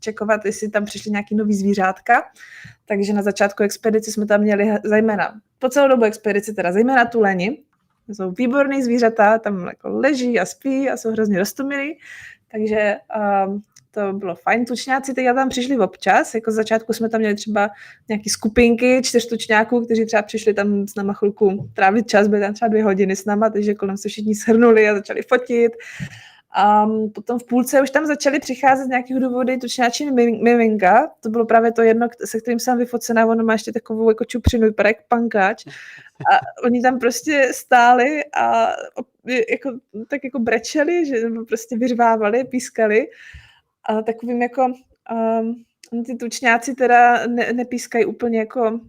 čekovat, jestli tam přišly nějaký nový zvířátka. Takže na začátku expedice jsme tam měli zejména, po celou dobu expedice teda zejména tu leni, jsou výborný zvířata, tam jako leží a spí a jsou hrozně roztomilí, takže to bylo fajn. Tučňáci teď tam přišli občas, jako z začátku jsme tam měli třeba nějaké skupinky čtyř tučňáků, kteří třeba přišli tam s náma chvilku trávit čas, byly tam třeba dvě hodiny s náma, takže kolem se všichni shrnuli a začali fotit. A potom v půlce už tam začaly přicházet z nějakých důvodů tučňáči miminka. To bylo právě to jedno, se kterým jsem vyfocená. Ono má ještě takovou jako čupřinu, vypadá pankáč. A oni tam prostě stáli a jako, tak jako brečeli, že prostě vyřvávali, pískali a takovým jako um, ty tučňáci teda ne, nepískají úplně jako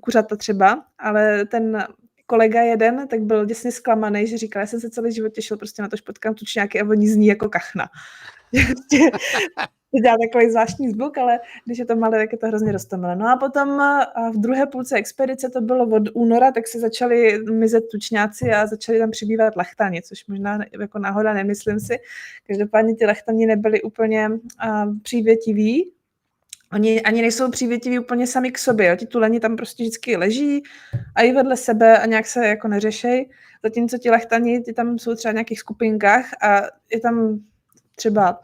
kuřata třeba, ale ten kolega jeden, tak byl děsně zklamaný, že říkal, já jsem se celý život těšil prostě na to, že potkám tučňáky a oni zní jako kachna. (laughs) to dělá takový zvláštní zvuk, ale když je to malé, tak je to hrozně roztomilé. No a potom v druhé půlce expedice, to bylo od února, tak se začali mizet tučňáci a začali tam přibývat lachtani, což možná jako náhoda nemyslím si. Každopádně ty lachtani nebyli úplně přívětiví, Oni ani nejsou přívětiví úplně sami k sobě. Jo. Ti tuleni tam prostě vždycky leží a i vedle sebe a nějak se jako neřešej. Zatímco ti lachtani, ty tam jsou třeba v nějakých skupinkách a je tam třeba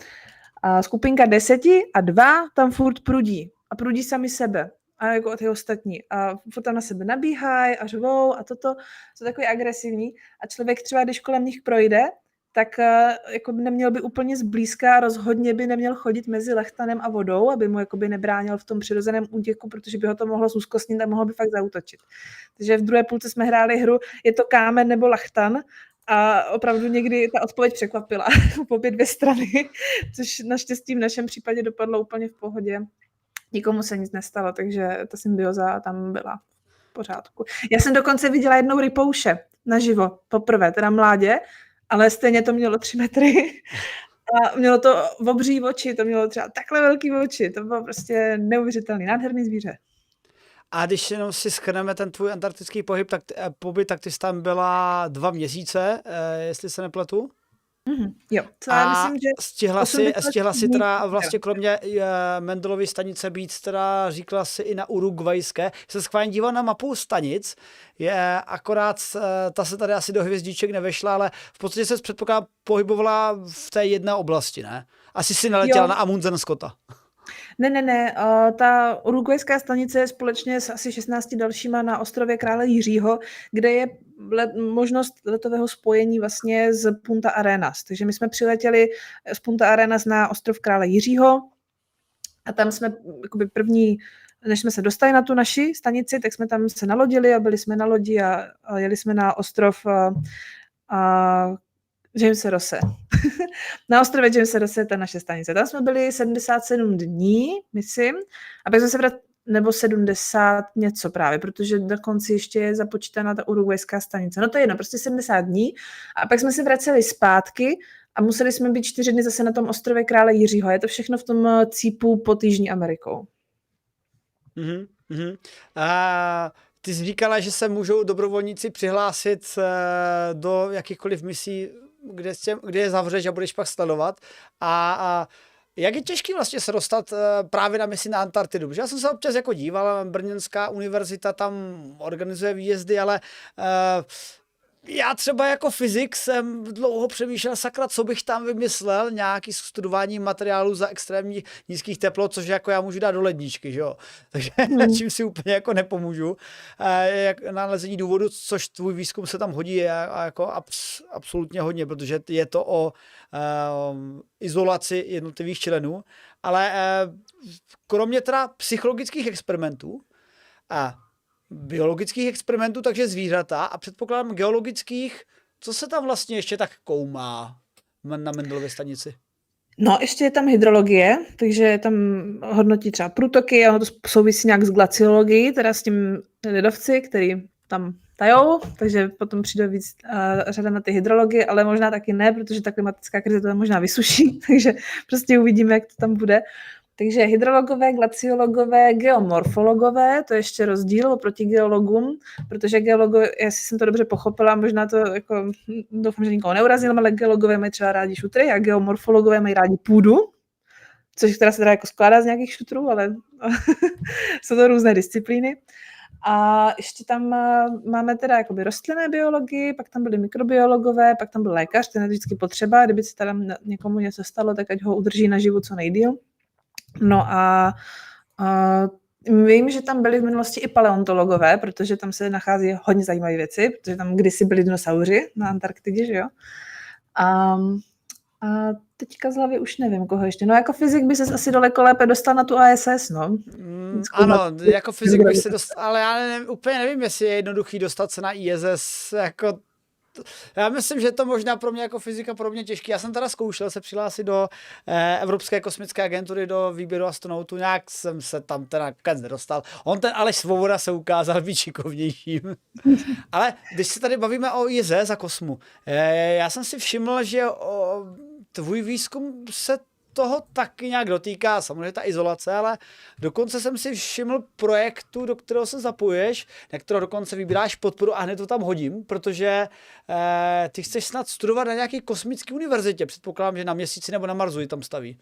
a skupinka deseti a dva tam furt prudí. A prudí sami sebe a jako ty ostatní. A furt tam na sebe nabíhají a řvou a toto jsou takový agresivní. A člověk třeba, když kolem nich projde, tak eh, jako by neměl by úplně zblízka, rozhodně by neměl chodit mezi lechtanem a vodou, aby mu jakoby nebránil v tom přirozeném útěku, protože by ho to mohlo zúzkostnit a mohlo by fakt zautočit. Takže v druhé půlce jsme hráli hru, je to kámen nebo lachtan a opravdu někdy ta odpověď překvapila po (laughs) obě dvě strany, což naštěstí v našem případě dopadlo úplně v pohodě. Nikomu se nic nestalo, takže ta symbioza tam byla v pořádku. Já jsem dokonce viděla jednou rypouše naživo, poprvé, teda mládě, ale stejně to mělo tři metry (laughs) a mělo to obří oči, to mělo třeba takhle velký oči, to bylo prostě neuvěřitelný, nádherný zvíře. A když jenom si schrneme ten tvůj antarktický pohyb, tak, eh, pobyt, tak ty jsi tam byla dva měsíce, eh, jestli se nepletu? Mm-hmm, jo, co a já myslím, že stihla si, stihla si teda vlastně kromě uh, Mendelovy stanice být teda říkala si i na urugvajské. Se schválně díval na mapu stanic, je akorát uh, ta se tady asi do hvězdiček nevešla, ale v podstatě se předpokládá pohybovala v té jedné oblasti, ne? Asi si naletěla jo. na Amundsen Scotta. Ne, ne, ne. ta urugvajská stanice je společně s asi 16 dalšíma na ostrově Krále Jiřího, kde je let, možnost letového spojení vlastně z Punta Arenas. Takže my jsme přiletěli z Punta Arenas na ostrov Krále Jiřího a tam jsme jakoby první než jsme se dostali na tu naši stanici, tak jsme tam se nalodili a byli jsme na lodi a, a jeli jsme na ostrov a, a Jamesa Rose. (laughs) na ostrově Jamesa Rose je ta naše stanice. Tam jsme byli 77 dní, myslím, a pak jsme se vrát, nebo 70 něco právě, protože na konci ještě je započítaná ta urugvajská stanice. No to je jedno, prostě 70 dní. A pak jsme se vraceli zpátky a museli jsme být čtyři dny zase na tom ostrově Krále Jiřího. Je to všechno v tom eh, cípu pod Jižní Amerikou. Mm-hmm. A ty jsi říkala, že se můžou dobrovolníci přihlásit eh, do jakýchkoliv misí kde, tě, kde je zavřeš a budeš pak sledovat. A, a jak je těžký vlastně se dostat uh, právě na misi na Antarktidu? Protože já jsem se občas jako díval, Brněnská univerzita tam organizuje výjezdy, ale uh, já třeba jako fyzik jsem dlouho přemýšlel, sakra, co bych tam vymyslel, nějaký studování materiálu za extrémně nízkých teplot, což jako já můžu dát do ledničky, že jo. (laughs) Takže hmm. čím si úplně jako nepomůžu. Jak nalezení důvodu, což tvůj výzkum se tam hodí a jako abs, absolutně hodně, protože je to o uh, izolaci jednotlivých členů. Ale uh, kromě teda psychologických experimentů, a biologických experimentů, takže zvířata a předpokládám geologických, co se tam vlastně ještě tak koumá na Mendelově stanici? No, ještě je tam hydrologie, takže tam hodnotí třeba průtoky, ono to souvisí nějak s glaciologií, teda s tím ledovci, který tam tajou, takže potom přijde víc řada na ty hydrology, ale možná taky ne, protože ta klimatická krize to tam možná vysuší, (laughs) takže prostě uvidíme, jak to tam bude. Takže hydrologové, glaciologové, geomorfologové, to je ještě rozdíl oproti geologům, protože geologové, jestli jsem to dobře pochopila, možná to jako, doufám, že nikoho neurazil, ale geologové mají třeba rádi šutry a geomorfologové mají rádi půdu, což která se teda jako skládá z nějakých šutrů, ale (laughs) jsou to různé disciplíny. A ještě tam máme teda jakoby rostlinné biologii, pak tam byly mikrobiologové, pak tam byl lékař, ten je vždycky potřeba, kdyby se tam někomu něco stalo, tak ať ho udrží naživu co nejdíl. No a, a vím, že tam byli v minulosti i paleontologové, protože tam se nachází hodně zajímavé věci, protože tam kdysi byli dinosauři na Antarktidě, že jo. A, a teďka z hlavy už nevím, koho ještě. No jako fyzik by se asi daleko lépe dostal na tu ASS, no. Mm, ano, jako fyzik by se dostal, (laughs) ale já ne, úplně nevím, jestli je jednoduchý dostat se na ISS, jako já myslím, že to možná pro mě jako fyzika pro mě těžký. Já jsem teda zkoušel se přihlásit do eh, Evropské kosmické agentury do výběru astronautů, nějak jsem se tam teda nakonec nedostal. On ten Aleš Svoboda se ukázal být šikovnějším. (laughs) Ale když se tady bavíme o ISS a kosmu, eh, já jsem si všiml, že o, tvůj výzkum se toho taky nějak dotýká, samozřejmě ta izolace, ale dokonce jsem si všiml projektu, do kterého se zapoješ, na kterého dokonce vybíráš podporu a hned to tam hodím, protože eh, ty chceš snad studovat na nějaké kosmické univerzitě. Předpokládám, že na měsíci nebo na Marsu ji tam staví.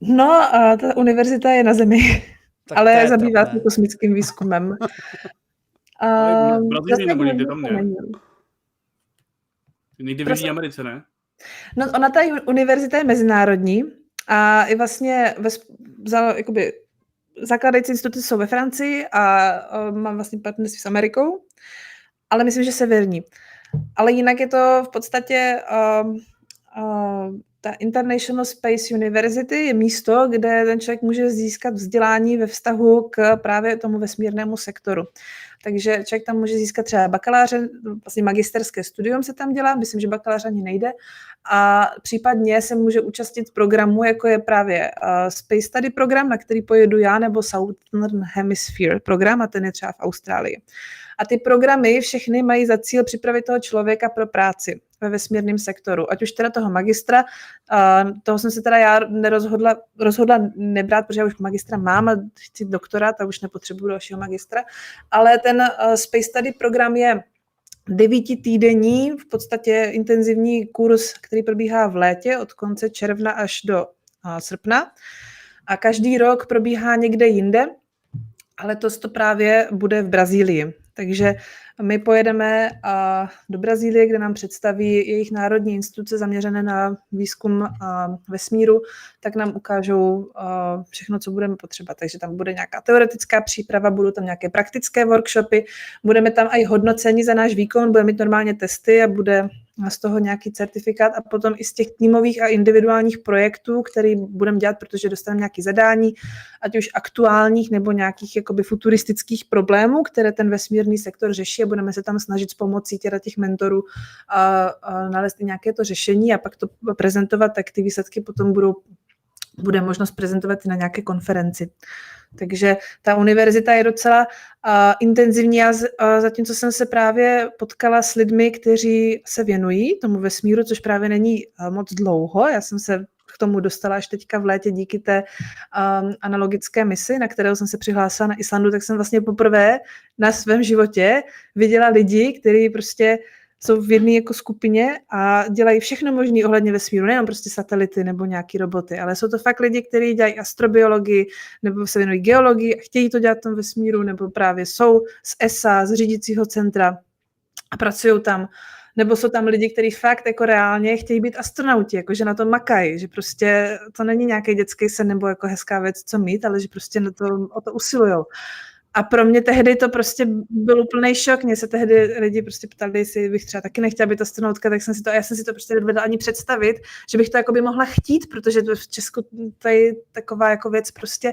No, a ta univerzita je na Zemi, (laughs) tak ale zabývá se kosmickým výzkumem. (laughs) A, Brazílii nebo někde tam ne? Někde v Americe, ne? No, ona ta univerzita je mezinárodní a i vlastně ve, za, jakoby, zakladající instituty jsou ve Francii a uh, mám vlastně partnerství s Amerikou, ale myslím, že severní. Ale jinak je to v podstatě uh, uh, ta International Space University je místo, kde ten člověk může získat vzdělání ve vztahu k právě tomu vesmírnému sektoru. Takže člověk tam může získat třeba bakaláře, vlastně magisterské studium se tam dělá, myslím, že bakalář ani nejde, a případně se může účastnit programu, jako je právě uh, Space Study program, na který pojedu já, nebo Southern Hemisphere program, a ten je třeba v Austrálii. A ty programy všechny mají za cíl připravit toho člověka pro práci ve vesmírném sektoru. Ať už teda toho magistra, toho jsem se teda já nerozhodla, rozhodla nebrát, protože já už magistra mám a chci doktorát a už nepotřebuji dalšího magistra, ale ten uh, Space Study program je devítitýdenní, v podstatě intenzivní kurz, který probíhá v létě od konce června až do uh, srpna. A každý rok probíhá někde jinde, ale to právě bude v Brazílii. Takže my pojedeme do Brazílie, kde nám představí jejich národní instituce zaměřené na výzkum vesmíru, tak nám ukážou všechno, co budeme potřebovat. Takže tam bude nějaká teoretická příprava, budou tam nějaké praktické workshopy, budeme tam i hodnocení za náš výkon, budeme mít normálně testy a bude z toho nějaký certifikát a potom i z těch týmových a individuálních projektů, který budeme dělat, protože dostaneme nějaké zadání, ať už aktuálních nebo nějakých jakoby futuristických problémů, které ten vesmírný sektor řeší a budeme se tam snažit s pomocí těra těch mentorů a, a nalézt nějaké to řešení a pak to prezentovat, tak ty výsledky potom budou bude možnost prezentovat i na nějaké konferenci. Takže ta univerzita je docela uh, intenzivní a uh, zatímco jsem se právě potkala s lidmi, kteří se věnují tomu vesmíru, což právě není uh, moc dlouho. Já jsem se k tomu dostala až teďka v létě díky té um, analogické misi, na kterou jsem se přihlásila na Islandu, tak jsem vlastně poprvé na svém životě viděla lidi, kteří prostě jsou v jedné jako skupině a dělají všechno možné ohledně vesmíru, nejenom prostě satelity nebo nějaký roboty, ale jsou to fakt lidi, kteří dělají astrobiologii nebo se věnují geologii a chtějí to dělat v tom vesmíru, nebo právě jsou z ESA, z řídícího centra a pracují tam. Nebo jsou tam lidi, kteří fakt jako reálně chtějí být astronauti, jako že na to makají, že prostě to není nějaký dětský sen nebo jako hezká věc, co mít, ale že prostě na to, o to usilují. A pro mě tehdy to prostě byl úplný šok. Mě se tehdy lidi prostě ptali, jestli bych třeba taky nechtěla být astronautka, tak jsem si to, já jsem si to prostě nedovedla ani představit, že bych to jako by mohla chtít, protože to v Česku tady taková jako věc prostě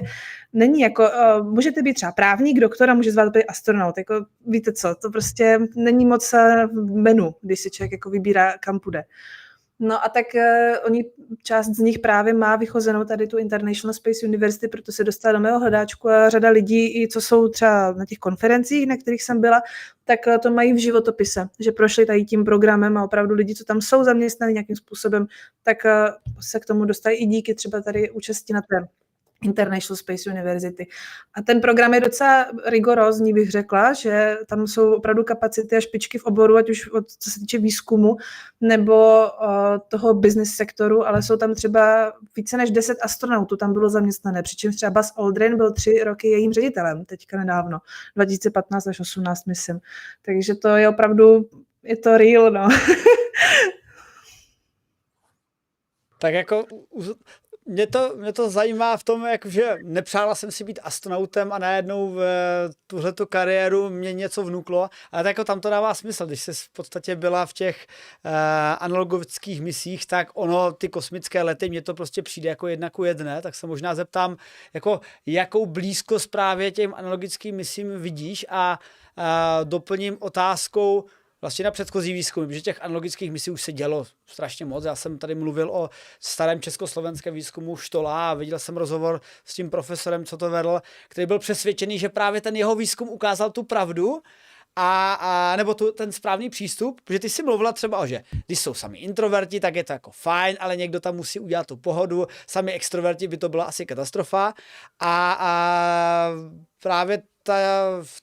není. Jako, uh, můžete být třeba právník, doktor a může zvát být astronaut. Jako, víte co, to prostě není moc v menu, když si člověk jako vybírá, kam půjde. No a tak uh, oni, část z nich právě má vychozenou tady tu International Space University, proto se dostala do mého hledáčku a řada lidí, i co jsou třeba na těch konferencích, na kterých jsem byla, tak uh, to mají v životopise, že prošli tady tím programem a opravdu lidi, co tam jsou zaměstnaní nějakým způsobem, tak uh, se k tomu dostají i díky třeba tady účasti na té International Space University. A ten program je docela rigorózní, bych řekla, že tam jsou opravdu kapacity a špičky v oboru, ať už od, co se týče výzkumu nebo uh, toho business sektoru, ale jsou tam třeba více než 10 astronautů tam bylo zaměstnané, přičemž třeba Buzz Aldrin byl tři roky jejím ředitelem, teďka nedávno, 2015 až 18, myslím. Takže to je opravdu, je to real, no. (laughs) tak jako mě to, mě to zajímá v tom, jak, že nepřála jsem si být astronautem a najednou v tuhleto kariéru mě něco vnuklo, ale tak jako tam to dává smysl, když jsi v podstatě byla v těch uh, analogických misích, tak ono, ty kosmické lety, mně to prostě přijde jako jedna ku jedné, tak se možná zeptám, jako jakou blízkost právě těm analogickým misím vidíš a uh, doplním otázkou, vlastně na předchozí výzkum, že těch analogických misí už se dělo strašně moc. Já jsem tady mluvil o starém československém výzkumu Štola a viděl jsem rozhovor s tím profesorem, co to vedl, který byl přesvědčený, že právě ten jeho výzkum ukázal tu pravdu a, a nebo tu, ten správný přístup, protože ty si mluvila třeba o, že když jsou sami introverti, tak je to jako fajn, ale někdo tam musí udělat tu pohodu, sami extroverti by to byla asi katastrofa a, a právě ta,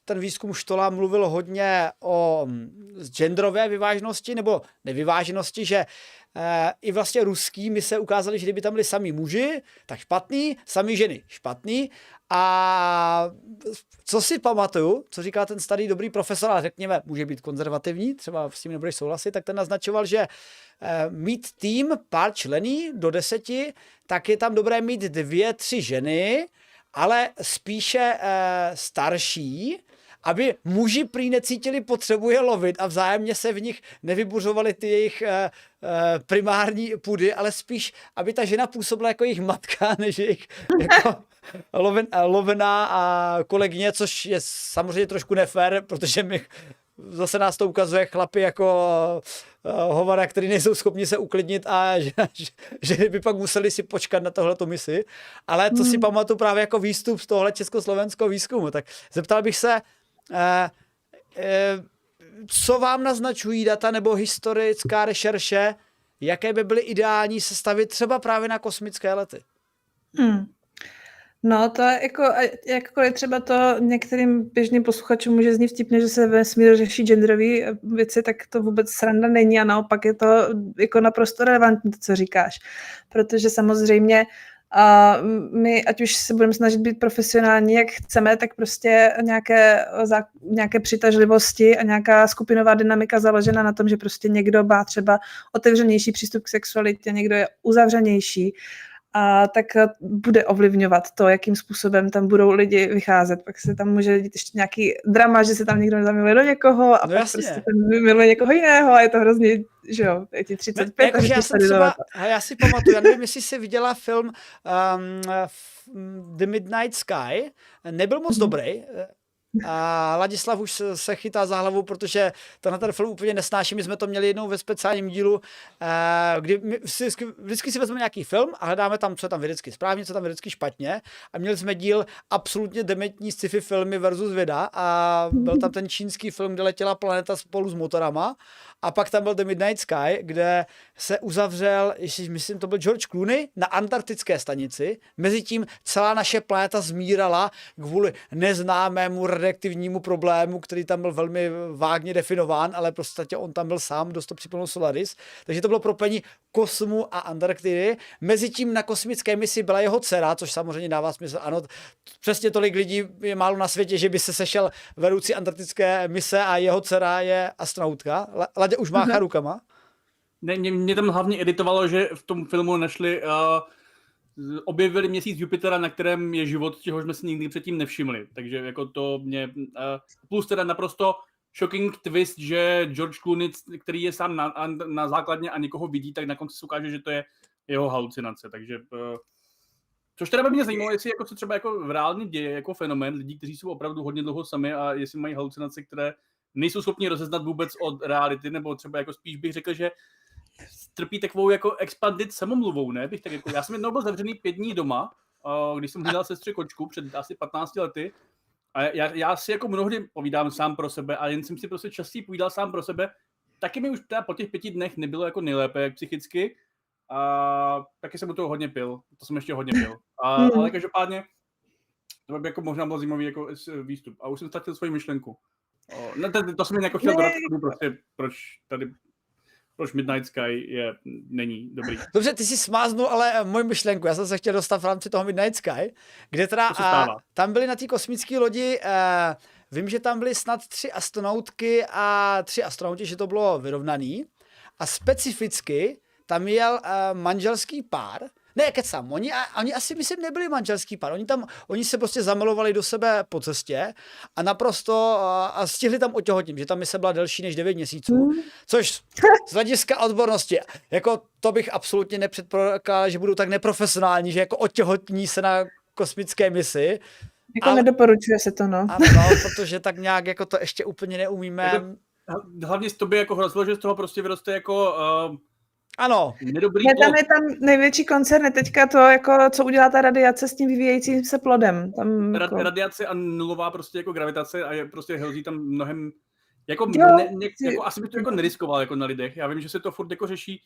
ten výzkum Štola mluvil hodně o mm, genderové vyváženosti nebo nevyváženosti, že e, i vlastně ruský mi se ukázali, že kdyby tam byli sami muži, tak špatný, sami ženy špatný. A co si pamatuju, co říká ten starý dobrý profesor, ale řekněme, může být konzervativní, třeba s tím nebudeš souhlasit, tak ten naznačoval, že e, mít tým pár člení do deseti, tak je tam dobré mít dvě, tři ženy, ale spíše uh, starší, aby muži prý necítili potřebu je lovit a vzájemně se v nich nevybuřovaly ty jejich uh, uh, primární půdy, ale spíš, aby ta žena působila jako jejich matka, (laughs) než jejich jako (laughs) loven, lovená a kolegyně, což je samozřejmě trošku nefér, protože my zase nás to ukazuje chlapy jako uh, hovara, který nejsou schopni se uklidnit a (laughs) že, že, by pak museli si počkat na tohleto misi. Ale to si hmm. pamatuju právě jako výstup z tohle československého výzkumu. Tak zeptal bych se, uh, uh, co vám naznačují data nebo historická rešerše, jaké by byly ideální sestavy třeba právě na kosmické lety? Hmm. No, to je jako, jakkoliv třeba to některým běžným posluchačům může znít vtipně, že se ve smíru řeší genderové věci, tak to vůbec sranda není a naopak je to jako naprosto relevantní, to, co říkáš. Protože samozřejmě a my, ať už se budeme snažit být profesionální, jak chceme, tak prostě nějaké, nějaké přitažlivosti a nějaká skupinová dynamika založena na tom, že prostě někdo má třeba otevřenější přístup k sexualitě, někdo je uzavřenější a tak eh, bude ovlivňovat to, jakým způsobem tam budou lidi vycházet. Pak se tam může dít ještě nějaký drama, že se tam někdo zamiluje do někoho a no pak jasně. prostě ten miluje někoho jiného a je to hrozně, že jo, je ti 35 no, jako, já, jsem třeba, já si pamatuju, já nevím, jestli jsi viděla film um, The Midnight Sky, nebyl moc mm-hmm. dobrý, a Ladislav už se chytá za hlavu, protože to na ten film úplně nesnáší. My jsme to měli jednou ve speciálním dílu, eh, kdy si, vždycky si vezmeme nějaký film a hledáme tam, co je tam vědecky správně, co je tam vědecky špatně. A měli jsme díl absolutně dementní sci-fi filmy versus věda a byl tam ten čínský film, kde letěla planeta spolu s motorama a pak tam byl The Midnight Sky, kde se uzavřel, jestli myslím, to byl George Clooney, na antarktické stanici. Mezitím celá naše planeta zmírala kvůli neznámému radioaktivnímu problému, který tam byl velmi vágně definován, ale prostě on tam byl sám, dost to připomněl Solaris. Takže to bylo propojení kosmu a Antarktidy. Mezitím na kosmické misi byla jeho dcera, což samozřejmě dává smysl. Ano, přesně tolik lidí je málo na světě, že by se sešel vedoucí antarktické mise a jeho dcera je astronautka. Ladě už máchá mhm. rukama. Ne, mě, mě tam hlavně editovalo, že v tom filmu našli uh, objevili měsíc Jupitera, na kterém je život, čehož jsme si nikdy předtím nevšimli. Takže jako to mě... Plus teda naprosto shocking twist, že George Clooney, který je sám na, na základně a někoho vidí, tak na konci se ukáže, že to je jeho halucinace. Takže uh, Což teda by mě zajímalo, jestli jako, co třeba jako v reálně děje jako fenomén lidí, kteří jsou opravdu hodně dlouho sami a jestli mají halucinace, které nejsou schopni rozeznat vůbec od reality, nebo třeba jako spíš bych řekl, že trpí takovou jako expandit samomluvou, ne? Bych tak jako, já jsem jednou byl zavřený pět dní doma, když jsem hlídal sestře kočku před asi 15 lety. A já, já si jako mnohdy povídám sám pro sebe a jen jsem si prostě častěji povídal sám pro sebe. Taky mi už teda po těch pěti dnech nebylo jako nejlépe jak psychicky. A taky jsem u toho hodně pil. To jsem ještě hodně pil. A, Hmm. ale každopádně to by jako možná byl zajímavý jako výstup. A už jsem ztratil svoji myšlenku. O, no, to, to jsem jen jako chtěl Ne. dodat, tomu prostě, proč tady proč Midnight Sky je, není dobrý. Dobře, ty jsi smáznul, ale eh, moji myšlenku, já jsem se chtěl dostat v rámci toho Midnight Sky, kde teda a, stává. tam byly na té kosmické lodi, a, vím, že tam byly snad tři astronautky a tři astronauti, že to bylo vyrovnaný. A specificky tam jel a, manželský pár, ne, kecám, oni, a, oni asi myslím nebyli manželský pár, oni tam, oni se prostě zamilovali do sebe po cestě a naprosto a, a stihli tam otěhotnit, že tam mise byla delší než 9 měsíců. Hmm. Což z hlediska odbornosti, jako to bych absolutně nepředpokládal, že budou tak neprofesionální, že jako otěhotní se na kosmické misi. Jako Ale- nedoporučuje se to, no. Ano, no, protože tak nějak jako to ještě úplně neumíme. Jako- Hlavně z tobě jako hrozilo, že z toho prostě vyroste jako uh, Ano, nedobrý Ne, tam je tam největší koncern je teďka to, jako, co udělá ta radiace s tím vyvíjejícím se plodem. Tam, Ra- jako, radiace a nulová prostě jako gravitace a je prostě hrozí tam mnohem jako, Jo, ne, ne, ty- jako asi bych to jako neriskoval jako na lidech. Já vím, že se to furt jako řeší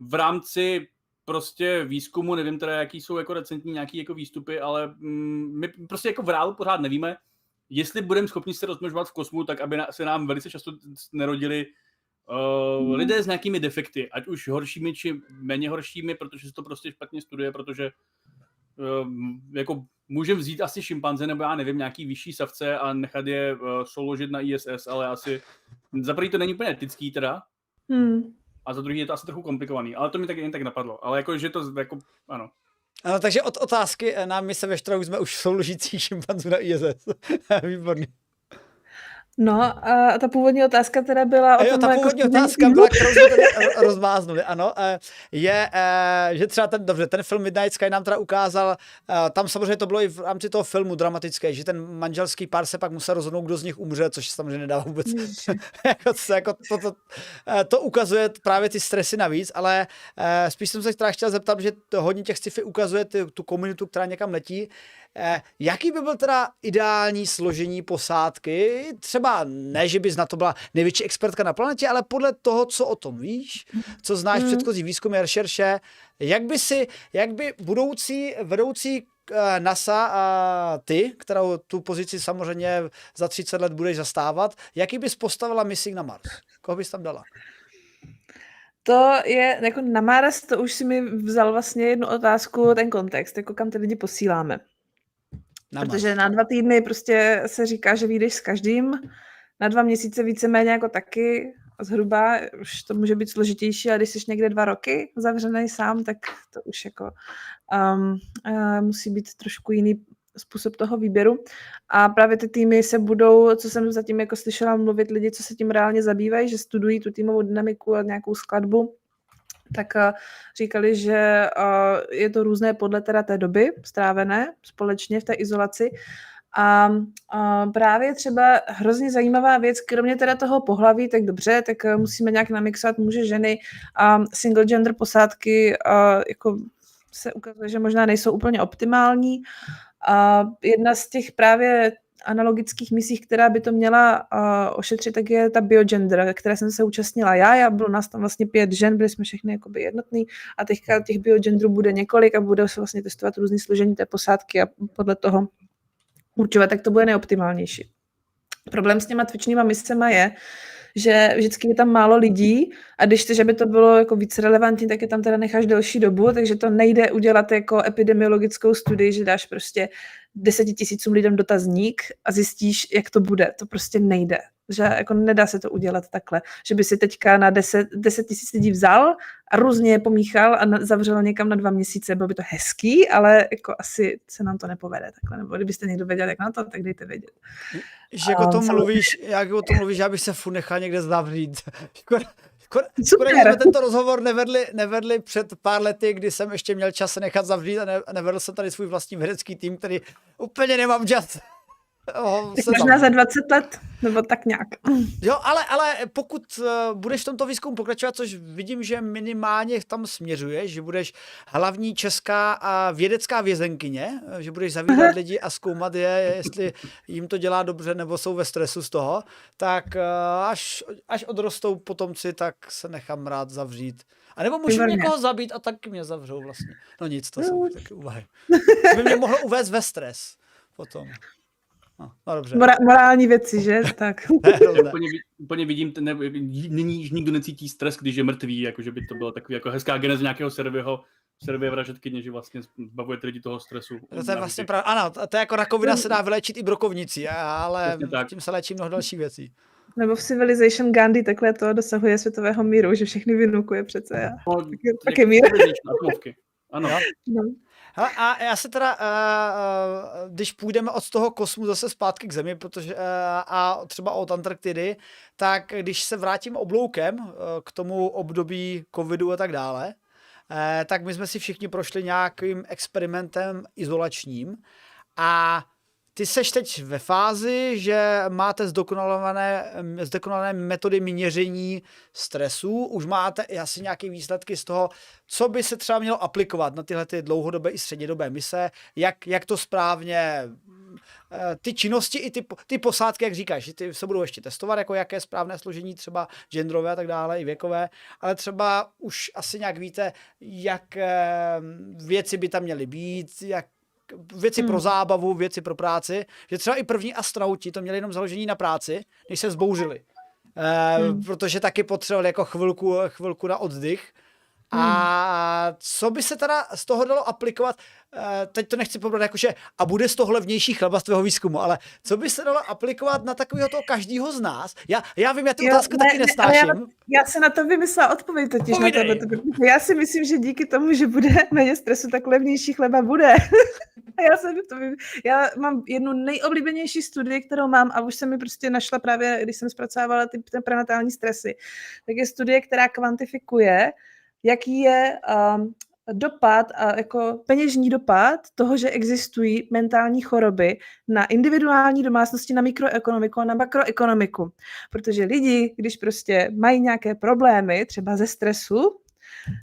v rámci prostě výzkumu, nevím teda, jaký jsou jako recentní nějaký jako výstupy, ale mm, my prostě jako v reálu pořád nevíme, jestli budeme schopni se rozmnožovat v kosmu, tak aby na, se nám velice často nerodili uh, Mhm. lidé s nějakými defekty, ať už horšími či méně horšími, protože se to prostě špatně studuje, protože um, jako můžeme vzít asi šimpanze nebo já nevím, nějaký vyšší savce a nechat je uh, souložit na ISS, ale asi za prvý to není úplně etický teda, hmm. a za druhý je to asi trochu komplikovaný, ale to mi tak jen tak napadlo, ale jako, že to jako, ano. ano, takže od otázky eh, na mise ve Štrou jsme už souložící (laughs) šimpanzu na ISS. (laughs) Výborný. No a ta původní otázka teda byla o jo, tom, ta jako původní studení otázka byla, kterou jsme tady ro- rozmáznuli, ano, eh, je, eh, že třeba ten, dobře, ten film Midnight Sky nám teda ukázal, eh, tam samozřejmě to bylo i v rámci toho filmu dramatické, že ten manželský pár se pak musel rozhodnout, kdo z nich umře, což samozřejmě nedává vůbec (laughs) jako, jako to, to, to ukazuje právě ty stresy navíc, ale spíš jsem se teda chtěl zeptat, že to hodně těch sci-fi ukazuje ty, tu komunitu, která někam letí. Eh, jaký by byl teda ideální složení posádky? Třeba ne, že bys na to byla největší expertka na planetě, ale podle toho, co o tom víš, co znáš mm. Mm. předchozí výzkumy a rešerše, jak by si, jak by budoucí vedoucí eh, NASA a ty, kterou tu pozici samozřejmě za 30 let budeš zastávat, jaký bys postavila misi na Mars? Koho bys tam dala? To je, jako na Mars, to už si mi vzal vlastně jednu otázku, ten kontext, jako kam ty lidi posíláme. Na Protože na dva týdny prostě se říká, že vyjdeš s každým, na dva měsíce víceméně jako taky, zhruba, už to může být složitější, ale když jsi někde dva roky zavřený sám, tak to už jako um, uh, musí být trošku jiný způsob toho výběru. A právě ty týmy se budou, co jsem zatím jako slyšela mluvit lidi, co se tím reálně zabývají, že studují tu týmovou dynamiku a nějakou skladbu, tak uh, říkali, že uh, je to různé podle teda té doby strávené společně v té izolaci. A uh, právě třeba hrozně zajímavá věc, kromě teda toho pohlaví, tak dobře, tak musíme nějak namixovat muže, ženy a single gender posádky uh, jako se ukazuje, že možná nejsou úplně optimální. A jedna z těch právě analogických misích, která by to měla uh, ošetřit, tak je ta biogender, které jsem se účastnila já. Já bylo nás tam vlastně pět žen, byli jsme všechny jakoby jednotný a teďka těch biogenderů bude několik a bude se vlastně testovat různý složení té posádky a podle toho určovat, jak to bude nejoptimálnější. Problém s těma cvičnýma miscema je, že vždycky je tam málo lidí a když chceš, aby to bylo jako víc relevantní, tak je tam teda necháš delší dobu, takže to nejde udělat jako epidemiologickou studii, že dáš prostě deseti tisícům lidem dotazník a zjistíš, jak to bude. To prostě nejde. Že jako nedá se to udělat takhle, že by si teďka na 10, 10 tisíc lidí vzal a různě je pomíchal a na, zavřel někam na dva měsíce. Bylo by to hezký, ale jako asi se nám to nepovede takhle. Nebo kdybyste někdo věděl, jak na to, tak dejte vědět. Že jako to mluvíš, jak o tom mluvíš, já bych se furt nechal někde zavřít. (laughs) Škoda, škoda, škoda, Super. že jsme tento rozhovor nevedli, nevedli před pár lety, kdy jsem ještě měl čas se nechat zavřít a, ne, a nevedl jsem tady svůj vlastní vědecký tým, který úplně nemám čas. Ho Tak možná za zavřou. 20 let, nebo tak nějak. Jo, ale, ale pokud uh, budeš v tomto výzkumu pokračovat, což vidím, že minimálně tam směřuješ, že budeš hlavní česká a vědecká vězenkyně, eh, že budeš zavírat lidi a zkoumat je, jestli jim to dělá dobře nebo jsou ve stresu z toho, tak uh, až, až odrostou potomci, tak se nechám rád zavřít. A nebo můžu Výborně. někoho zabít a taky mě zavřou vlastně. No nic, to jsou taky úvahy. To by mě mohlo uvést ve stres potom. No, no dobře. Mora- morální věci, že? (laughs) Tak. Hrozné. úplně, úplně vidím, ten, ne, nyní již nikdo necítí stres, když je mrtvý, jako že by to byla takový jako hezká geneze nějakého servého servě vražetkyně, že vlastně zbavujete lidi toho stresu. No to je vlastně pravda. Ano, to to je jako rakovina se dá vylečit i brokovnicí, ale tím se léčí mnoho dalších věcí. Nebo v Civilization Gandhi takhle to dosahuje světového míru, že všechny vynukuje přece. A... No, tak je mír. (laughs) Ano. No. Hele, a já se teda, uh, když půjdeme od toho kosmu zase zpátky k Zemi, protože, uh, a třeba od Antarktidy, tak když se vrátím obloukem uh, k tomu období covidu a tak dále, uh, tak my jsme si všichni prošli nějakým experimentem izolačním a ty seš teď ve fázi, že máte zdokonalované, zdokonalé metody měření stresu, už máte asi nějaké výsledky z toho, co by se třeba mělo aplikovat na tyhle ty dlouhodobé i střednědobé mise, jak, jak to správně, eh, ty činnosti i ty, ty posádky, jak říkáš, ty se budou ještě testovat, jako jaké správné složení, třeba genderové a tak dále, i věkové, ale třeba už asi nějak víte, jak eh, věci by tam měly být, jak věci Hmm. pro zábavu, věci pro práci, že třeba i první astronauti to měli jenom založení na práci, než se zbouřili. Eh, Hmm. Protože taky potřebovali jako chvilku, chvilku na oddych. A co by se teda z toho dalo aplikovat, eh, teď to nechci pobrat jakože, a bude z toho levnější chleba z tvého výzkumu, ale co by se dalo aplikovat na takového toho každýho z nás? Já, já vím, já ty otázky ne, taky ne, nestáším. já- Já se na to vymyslela odpověď totiž Povídej. na tohle. Já si myslím, že díky tomu, že bude (laughs) méně stresu, tak levnější chleba bude. (laughs) A já, jsem to, já mám jednu nejoblíbenější studii, kterou mám a už jsem mi prostě našla právě, když jsem zpracovávala ty, ty prenatální stresy. Tak je studie, která kvantifikuje, jaký je um, dopad a jako peněžní dopad toho, že existují mentální choroby na individuální domácnosti, na mikroekonomiku a na makroekonomiku. Protože lidi, když prostě mají nějaké problémy, třeba ze stresu,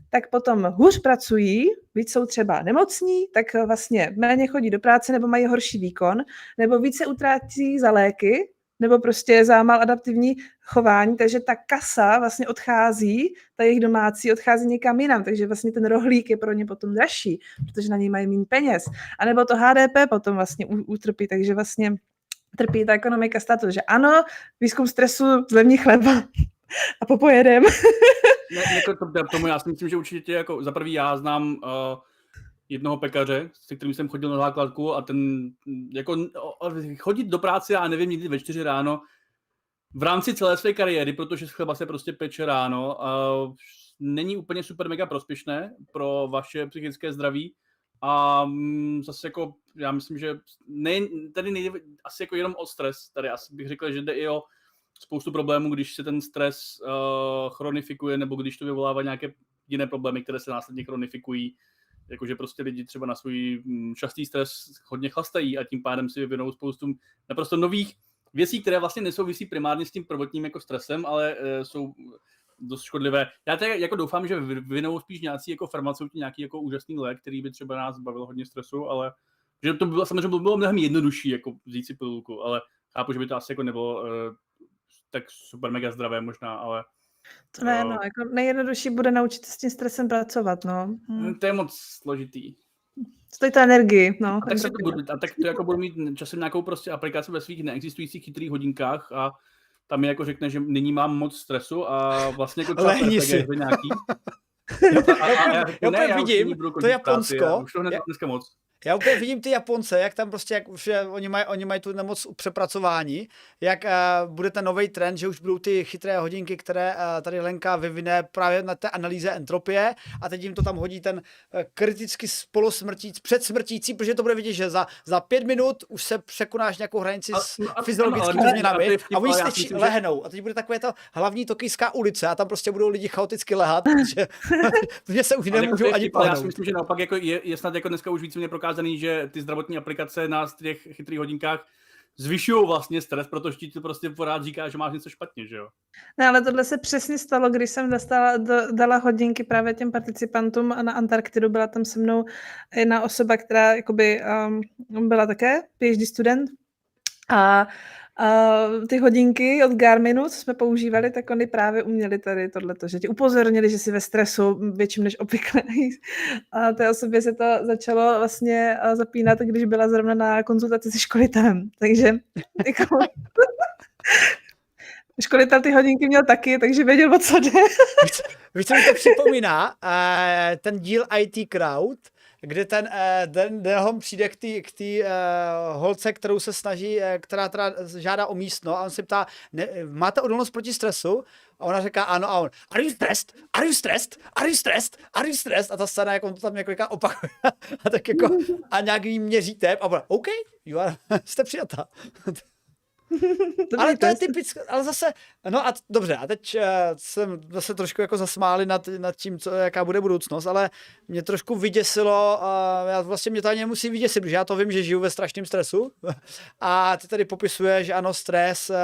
tak potom hůř pracují, víc jsou třeba nemocní, tak vlastně méně chodí do práce nebo mají horší výkon, nebo více utrácí za léky, nebo prostě za maladaptivní chování, takže ta kasa vlastně odchází, ta jejich domácí odchází někam jinam, takže vlastně ten rohlík je pro ně potom dražší, protože na něj mají méně peněz. A nebo to HDP potom vlastně utrpí, takže vlastně trpí ta ekonomika státu, že ano, výzkum stresu zlevní chleba a popojedem. Ne, jako to, to, tomu já si myslím, že určitě jako za prvý já znám uh, jednoho pekaře, se kterým jsem chodil na základku a ten jako chodit do práce, já nevím, někdy ve čtyři ráno, v rámci celé své kariéry, protože chleba se prostě peče ráno, uh, není úplně super mega prospěšné pro vaše psychické zdraví. A mm, zase jako, já myslím, že ne, tady nejde asi jako jenom o stres, tady asi bych řekl, že jde i o spoustu problémů, když se ten stres uh, chronifikuje, nebo když to vyvolává nějaké jiné problémy, které se následně chronifikují, jakože prostě lidi třeba na svůj mm, častý stres hodně chlastají a tím pádem si vyvinou spoustu naprosto nových věcí, které vlastně nesouvisí primárně s tím prvotním jako stresem, ale uh, jsou dost škodlivé. Já tady jako doufám, že vyvinou spíš nějací jako farmaceuti nějaký jako úžasný lék, který by třeba nás bavil hodně stresu, ale že to bylo samozřejmě by bylo mnohem jednodušší jako vzít si pilulku, ale chápu, že by to asi jako nebylo uh, tak super mega zdravé možná, ale To ne, no, jako nejjednodušší bude naučit se s tím stresem pracovat, no. Hm. to je moc složitý. Stojí to energii, no. A tak, si to budu, a tak to jako budu mít časem nějakou prostě aplikaci ve svých neexistujících chytrých hodinkách a tam mi jako řekne, že nyní mám moc stresu a vlastně jako třeba si. nějaký. (laughs) Já, a já, ne, vidím to Japonsko, já už to hned já- dneska moc. Já úplně vidím ty Japonce, jak tam prostě, jak už oni mají oni mají tu nemoc přepracování, jak uh, bude ten nový trend, že už budou ty chytré hodinky, které uh, tady Lenka vyvine právě na té analýze entropie a teď jim to tam hodí ten uh, kriticky polosmrtící, předsmrtící, protože to bude vidět, že za, za pět minut už se překonáš nějakou hranici A- s no, a- fyziologickými změnami a to a, oni že- lehnou a teď bude takové to hlavní tokijská ulice a tam prostě budou lidi chaoticky lehat, (laughs) protože, (laughs) protože se už Ale jako nemůžou to je ani ale já si myslím, že naopak jako je, je snad jako dneska už víceméně prokázaný, že ty zdravotní aplikace na těch chytrých hodinkách zvyšují vlastně stres, protože ti to prostě pořád říká, že máš něco špatně, že jo? No ale tohle se přesně stalo, když jsem dostala, do, dala hodinky právě těm participantům na Antarktidu. Byla tam se mnou jedna osoba, která jakoby, um, byla také PhD student a Uh, ty hodinky od Garminu, co jsme používali, tak oni právě uměli tady tohleto, že ti upozornili, že jsi ve stresu větším než obvykle. (laughs) A té osobě se to začalo vlastně zapínat, když byla zrovna na konzultaci se školitelem. Takže (laughs) jako, (laughs) školitel ty hodinky měl taky, takže věděl, o co jde. Víš, co mi to připomíná? Uh, ten díl IT Crowd, kde ten, ten Delhom přijde k té k uh, holce, kterou se snaží, která teda žádá o místno a on se ptá, ne, máte odolnost proti stresu? A ona říká ano a on, are you stressed? Are you stressed? Are you stressed? Are you stressed? A ta scéna, jako on to tam několika opakuje. (laughs) a tak jako, a nějak jí měří tep a ona, OK, you are, (laughs) jste přijatá ale to je typické, ale zase, no a dobře, a teď uh, jsem zase trošku jako zasmáli nad, nad tím, co, jaká bude budoucnost, ale mě trošku vyděsilo, uh, já vlastně mě to ani nemusí vyděsit, protože já to vím, že žiju ve strašném stresu. (laughs) A ty tady popisuje, že ano, stres, uh,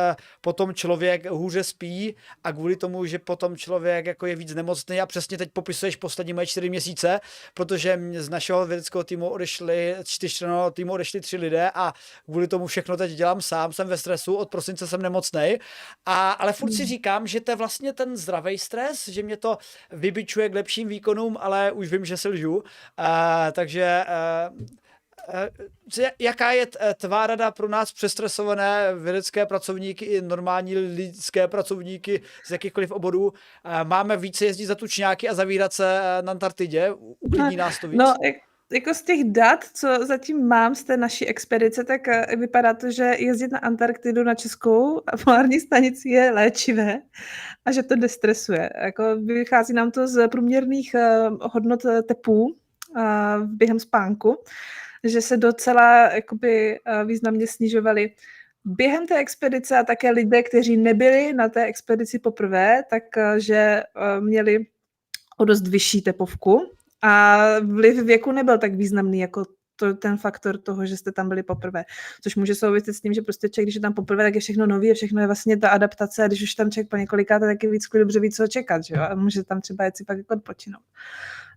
potom člověk hůře spí a kvůli tomu, že potom člověk jako je víc nemocný a přesně teď popisuješ poslední moje čtyři měsíce, protože z našeho vědeckého týmu odešli, čtyřčlenného týmu odešli tři lidé a kvůli tomu všechno teď dělám sám, jsem ve stresu stresu, od prosince jsem nemocný, a, ale furt si hmm. říkám, že to je vlastně ten zdravý stres, že mě to vybičuje k lepším výkonům, ale už vím, že se lžu. A, takže a, jaká je tvá rada pro nás přestresované vědecké pracovníky i normální lidské pracovníky z jakýchkoliv oborů? Máme více jezdit za tučňáky a zavírat se na Antarktidě? Uklidní nás to víc? No, jako z těch dat, co zatím mám z té naší expedice, tak eh, vypadá to, že jezdit na Antarktidu na českou polární stanici je léčivé a že to destresuje. Jako vychází nám to z průměrných eh, hodnot eh, tepů během spánku, že se docela jakoby, významně snižovaly během té expedice a také lidé, kteří nebyli na té expedici poprvé, takže měli o dost vyšší tepovku, a vliv věku nebyl tak významný jako to, ten faktor toho, že jste tam byli poprvé. Což může souviset s tím, že prostě člověk, když je tam poprvé, tak je všechno nový, všechno je vlastně ta adaptace a když už tam člověk po několikáte, tak je víc dobře ví, co čekat, že jo? a může tam třeba jet si pak jako odpočinout.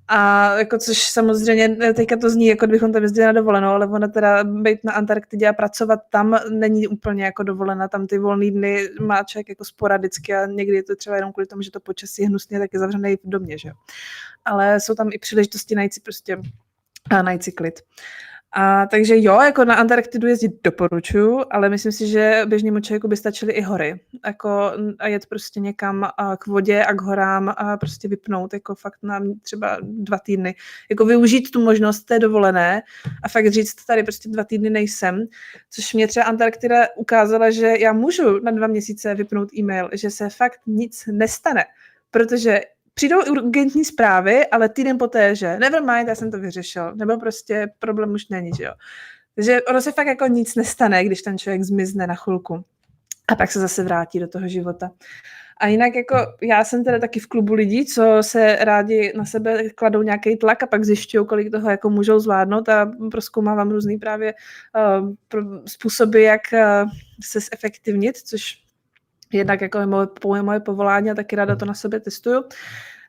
A jako což samozřejmě, teďka to zní, jako kdybychom tam jezdili na dovolenou, ale ona teda být na Antarktidě a pracovat tam není úplně jako dovolena. Tam ty volné dny má člověk jako sporadicky a někdy je to třeba jenom kvůli tomu, že to počasí je hnusně, tak je zavřený v domě, že. Ale jsou tam i příležitosti najít si prostě a najít si klid. A, takže jo, jako na Antarktidu jezdit doporučuju, ale myslím si, že běžnému člověku by stačily i hory. Jako, a jet prostě někam a k vodě a k horám a prostě vypnout, jako fakt na třeba dva týdny. Jako využít tu možnost té dovolené a fakt říct, tady prostě dva týdny nejsem. Což mě třeba Antarktida ukázala, že já můžu na dva měsíce vypnout e-mail, že se fakt nic nestane. Protože přijdou urgentní zprávy, ale týden poté, že never mind, já jsem to vyřešil, nebo prostě problém už není, že jo. Takže ono se fakt jako nic nestane, když ten člověk zmizne na chvilku a pak se zase vrátí do toho života. A jinak jako já jsem teda taky v klubu lidí, co se rádi na sebe kladou nějaký tlak a pak zjišťují, kolik toho jako můžou zvládnout a proskoumávám různý právě uh, způsoby, jak uh, se zefektivnit, což jednak jako je moje, moje povolání a taky ráda to na sebe testuju.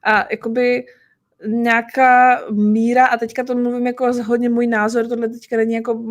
A jakoby nějaká míra, a teďka to mluvím jako hodně můj názor, tohle teďka není jako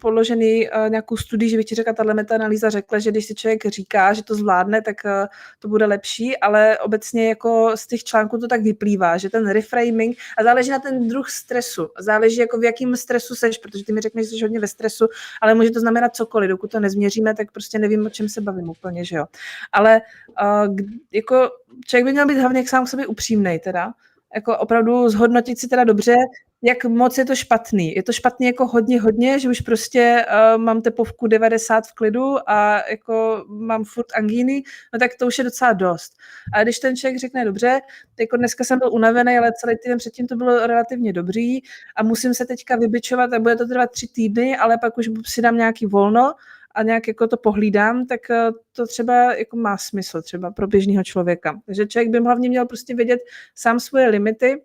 podložený uh, nějakou studii, že bych ti řekla, tahle metaanalýza řekla, že když si člověk říká, že to zvládne, tak uh, to bude lepší, ale obecně jako z těch článků to tak vyplývá, že ten reframing, a záleží na ten druh stresu, záleží jako v jakém stresu seš, protože ty mi řekneš, že jsi hodně ve stresu, ale může to znamenat cokoliv, dokud to nezměříme, tak prostě nevím, o čem se bavím úplně, že jo. Ale uh, jako člověk by měl být hlavně k sám k sobě upřímnej teda, jako opravdu zhodnotit si teda dobře, jak moc je to špatný. Je to špatný jako hodně, hodně, že už prostě uh, mám tepovku 90 v klidu a jako mám furt angíny, no tak to už je docela dost. A když ten člověk řekne, dobře, jako dneska jsem byl unavený, ale celý týden předtím to bylo relativně dobrý a musím se teďka vybičovat a bude to trvat tři týdny, ale pak už si dám nějaký volno, a nějak jako to pohlídám, tak eh, to třeba jako má smysl třeba pro běžného člověka. Takže člověk by hlavně měl prostě vědět sám svoje limity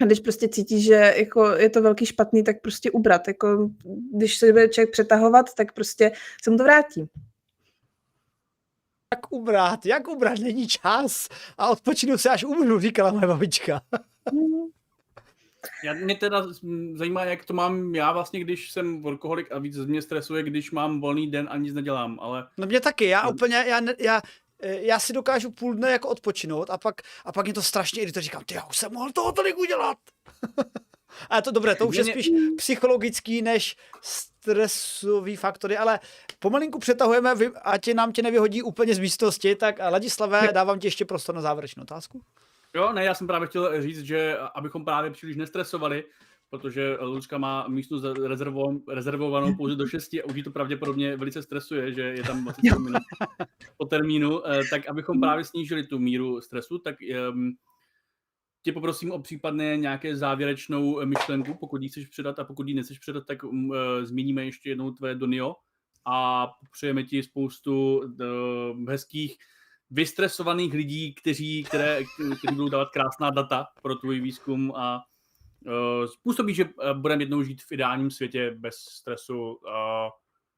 A když prostě cítíš, že jako je to velký špatný, tak prostě ubrat. Jako, když se bude člověk přetahovat, tak prostě se mu to vrátí. Jak ubrat, jak ubrat, není čas. A odpočinu se až umřu, říkala moje babička. Já, mě teda zajímá, jak to mám já vlastně, když jsem workoholik a víc mě stresuje, když mám volný den a nic nedělám, ale No mě taky, já úplně, já, já, eh, já si dokážu půl dne jako odpočinout a pak, a pak mě to strašně irituje, říkám, ty já už jsem mohl toho tolik udělat. (laughs) a je to dobré, to už je Mě- spíš psychologický než stresový faktory, ale pomalinku přetahujeme, ať nám tě nevyhodí úplně z místnosti, tak a Ladislavé, (laughs) dávám ti ještě prostor na závěrečnou otázku. Jo, ne, já jsem právě chtěl říct, že abychom právě příliš nestresovali, protože Lucka má místnost rezervo, rezervovanou pouze do 6 a už to pravděpodobně velice stresuje, že je tam 20 minut po termínu, eh, tak abychom právě snížili tu míru stresu, tak um, tě poprosím o případné nějaké závěrečnou myšlenku, pokud ji chceš předat a pokud ji nechceš předat, tak um, eh, zmíníme ještě jednou tvé Donio a přejeme ti spoustu uh, hezkých vystresovaných lidí, kteří, které, kteří budou dávat krásná data pro tvůj výzkum a uh, způsobí, že uh, budeme jednou žít v ideálním světě bez stresu, uh,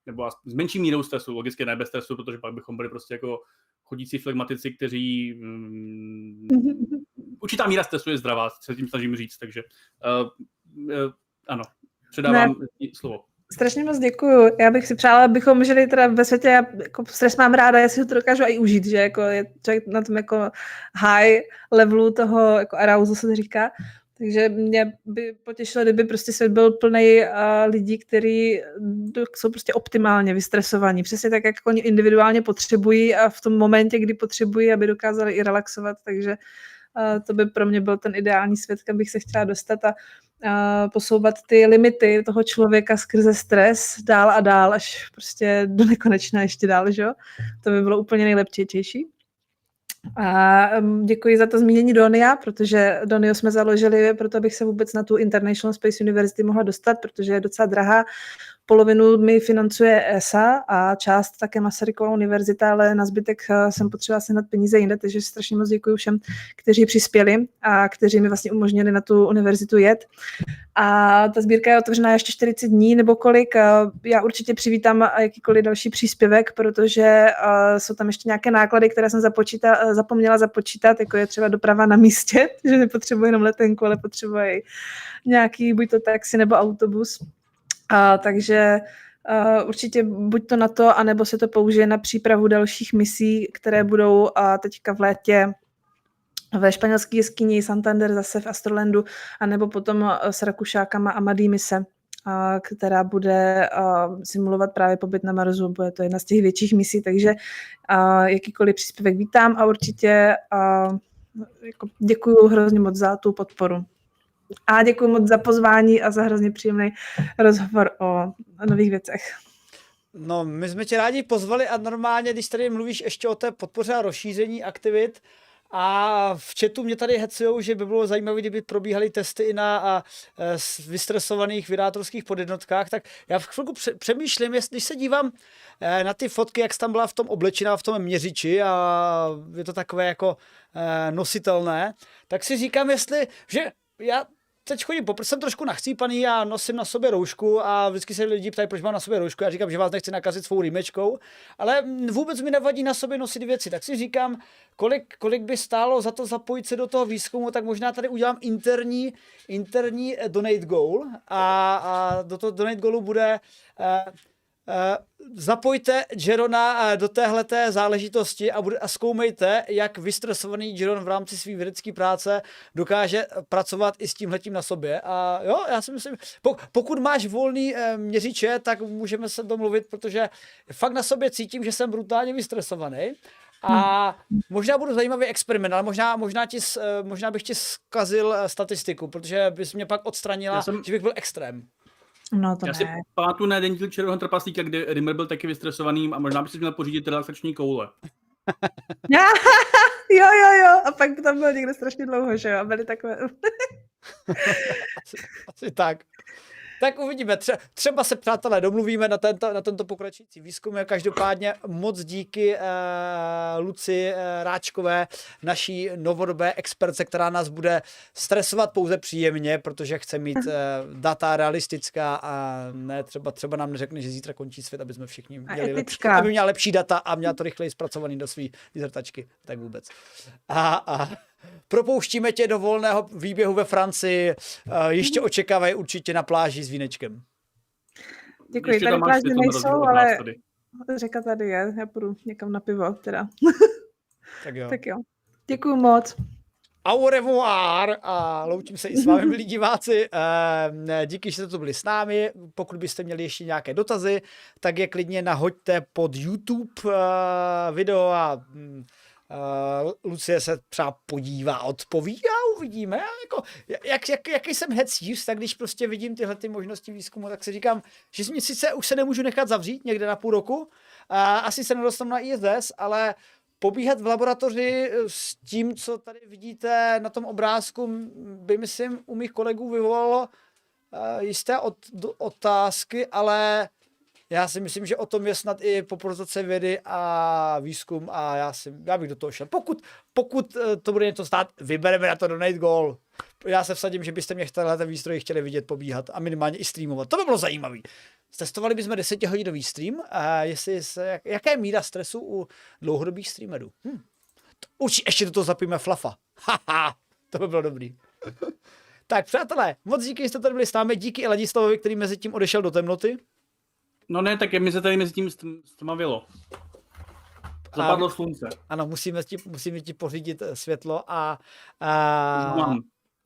nebo s menší mírou stresu, logicky ne bez stresu, protože pak bychom byli prostě jako chodící flegmatici, kteří um, (laughs) určitá míra stresu je zdravá, se tím snažím říct, takže uh, uh, ano, předávám ne. slovo. Strašně moc děkuju. Já bych si přála, abychom žili teda ve světě, já jako stres mám ráda, já si ho to dokážu i užít, že jako je člověk na tom jako high levelu toho jako arousal se to říká. Takže mě by potěšilo, kdyby prostě svět byl plný lidí, kteří jsou prostě optimálně vystresovaní. Přesně tak, jak oni individuálně potřebují a v tom momentě, kdy potřebují, aby dokázali i relaxovat. Takže uh, to by pro mě byl ten ideální svět, kam bych se chtěla dostat a posouvat ty limity toho člověka skrze stres dál a dál, až prostě do nekonečna ještě dál, že? To by bylo úplně nejlepčejší. A děkuji za to zmínění Donia, protože Donio jsme založili, proto abych se vůbec na tu International Space University mohla dostat, protože je docela drahá. Polovinu mi financuje ESA a část také Masarykova univerzita, ale na zbytek eh, jsem potřeba sehnat peníze jinde, takže strašně moc děkuji všem, kteří přispěli a kteří mi vlastně umožnili na tu univerzitu jet. A ta sbírka je otevřená ještě 40 dní nebo kolik. Já určitě přivítám jakýkoliv další příspěvek, protože jsou tam ještě nějaké náklady, které jsem započíta, zapomněla započítat, jako je třeba doprava na místě, (laughs) že nepotřebuji jenom letenku, ale potřebuji nějaký buď to taxi nebo autobus. A, takže Uh, určitě buď to na to, anebo se to použije na přípravu dalších misí, které budou uh, teďka v létě ve španělské jeskyni Santander zase v Astrolandu, anebo potom s Rakušákama a Madý mise, a, která bude simulovat právě pobyt na Marsu. Bude to jedna z těch větších misí, takže jakýkoliv příspěvek vítám a určitě jako děkuji hrozně moc za tu podporu. A děkuji moc za pozvání a za hrozně příjemný rozhovor o nových věcech. No, my jsme tě rádi pozvali a normálně, když tady mluvíš ještě o té podpoře a rozšíření aktivit, a v chatu mě tady hecujou, že by bylo zajímavé, kdyby probíhaly testy i na a, a, vystresovaných vydátorských podjednotkách, tak já v chvilku pře- přemýšlím, jestli když se dívám e, na ty fotky, jak jsi tam byla v tom oblečená, v tom měřiči a je to takové jako e, nositelné, tak si říkám, jestli, že já teď chodím, popr- jsem trošku nachcípaný, já nosím na sobě roušku a vždycky se lidi ptají, proč mám na sobě roušku. Já říkám, že vás nechci nakazit svou rýmečkou, ale vůbec mi nevadí na sobě nosit věci. Tak si říkám, kolik, kolik by stálo za to zapojit se do toho výzkumu, tak možná tady udělám interní, interní donate goal a, a do toho donate goalu bude Uh, zapojte Jerona uh, do téhleté záležitosti a, bude, a zkoumejte, jak vystresovaný Jeron v rámci své vědecké práce dokáže pracovat i s tímhletím na sobě. A jo, já si myslím, po, pokud máš volný uh, měřiče, tak můžeme se domluvit, protože fakt na sobě cítím, že jsem brutálně vystresovaný. A možná budu zajímavý experiment, ale možná, možná, ti, možná bych ti zkazil statistiku, protože bys mě pak odstranila, jsem... že bych byl extrém. No to Já ne. si pamatuju na den díl Červeného trpaslíka, kdy Rimmer byl taky vystresovaný a možná by si měl pořídit relaxační koule. (laughs) jo, jo, jo. A pak tam byl někde strašně dlouho, že jo? A byly takové... (laughs) asi, asi tak. Tak uvidíme. Tře- třeba se, přátelé, domluvíme na tento, na tento pokračující výzkum. Každopádně moc díky uh, Luci uh, Ráčkové, naší novodobé expertce, která nás bude stresovat pouze příjemně, protože chce mít uh, data realistická a ne třeba, třeba nám neřekne, že zítra končí svět, aby jsme všichni měli lepší, aby měla lepší data a měla to rychleji zpracovaný do své dizertačky. Tak vůbec. A, a propouštíme tě do volného výběhu ve Francii. Uh, ještě očekávají určitě na pláži s vínečkem. Děkuji, Ještě tady na nejsou, ale tady. řeka tady je, já půjdu někam na pivo, teda. (laughs) Tak jo. Tak jo. Děkuji moc. Au revoir a loučím se i s vámi, milí diváci. Eh, Díky, že jste tu byli s námi. Pokud byste měli ještě nějaké dotazy, tak je klidně nahoďte pod YouTube eh, video a mm, eh, Lucie se třeba podívá, odpoví a uvidíme. Já Jako, jak, jak, jaký jsem cheese, tak když prostě vidím tyhle ty možnosti výzkumu, tak si říkám, že mě sice už se nemůžu nechat zavřít někde na půl roku, a asi se nedostanu na ISS, ale pobíhat v laboratoři eh, s tím, co tady vidíte na tom obrázku, by, myslím, u mých kolegů vyvolalo uh, jisté od, otázky, ale já si myslím, že o tom je snad i popularizace vědy a výzkum a já, si, já bych do toho šel. Pokud, pokud eh, to bude něco stát, vybereme na to donate goal. Já se vsadím, že byste mě tenhle ten výstroj chtěli vidět pobíhat a minimálně i streamovat. To by bylo zajímavé. Testovali bychom 10 hodinový stream a jestli se, jak, jaká je míra stresu u dlouhodobých streamerů. Hm. To, určitě ještě do toho zapíme flafa. (laughs) Haha, to by bylo dobrý. (laughs) tak přátelé, moc díky, že jste tady byli s námi, díky i Ladislavovi, který mezi tím odešel do temnoty. No ne, tak je mi se tady mezi tím stm- stmavilo. Zapadlo slunce. Ano, musíme ti, musíme ti pořídit eh, světlo a, a,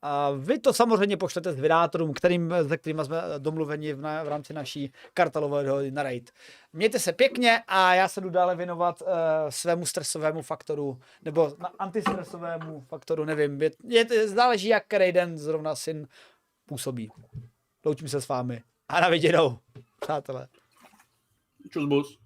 a vy to samozřejmě pošlete s vydátorům, kterým, se kterými jsme domluveni v, na, v rámci naší kartelové dohody na raid. Mějte se pěkně a já se jdu dále věnovat uh, svému stresovému faktoru, nebo na antistresovému faktoru, nevím. Je, je, záleží, jak který den zrovna syn působí. Loučím se s vámi. A na viděnou, přátelé. Tchau, bolsos.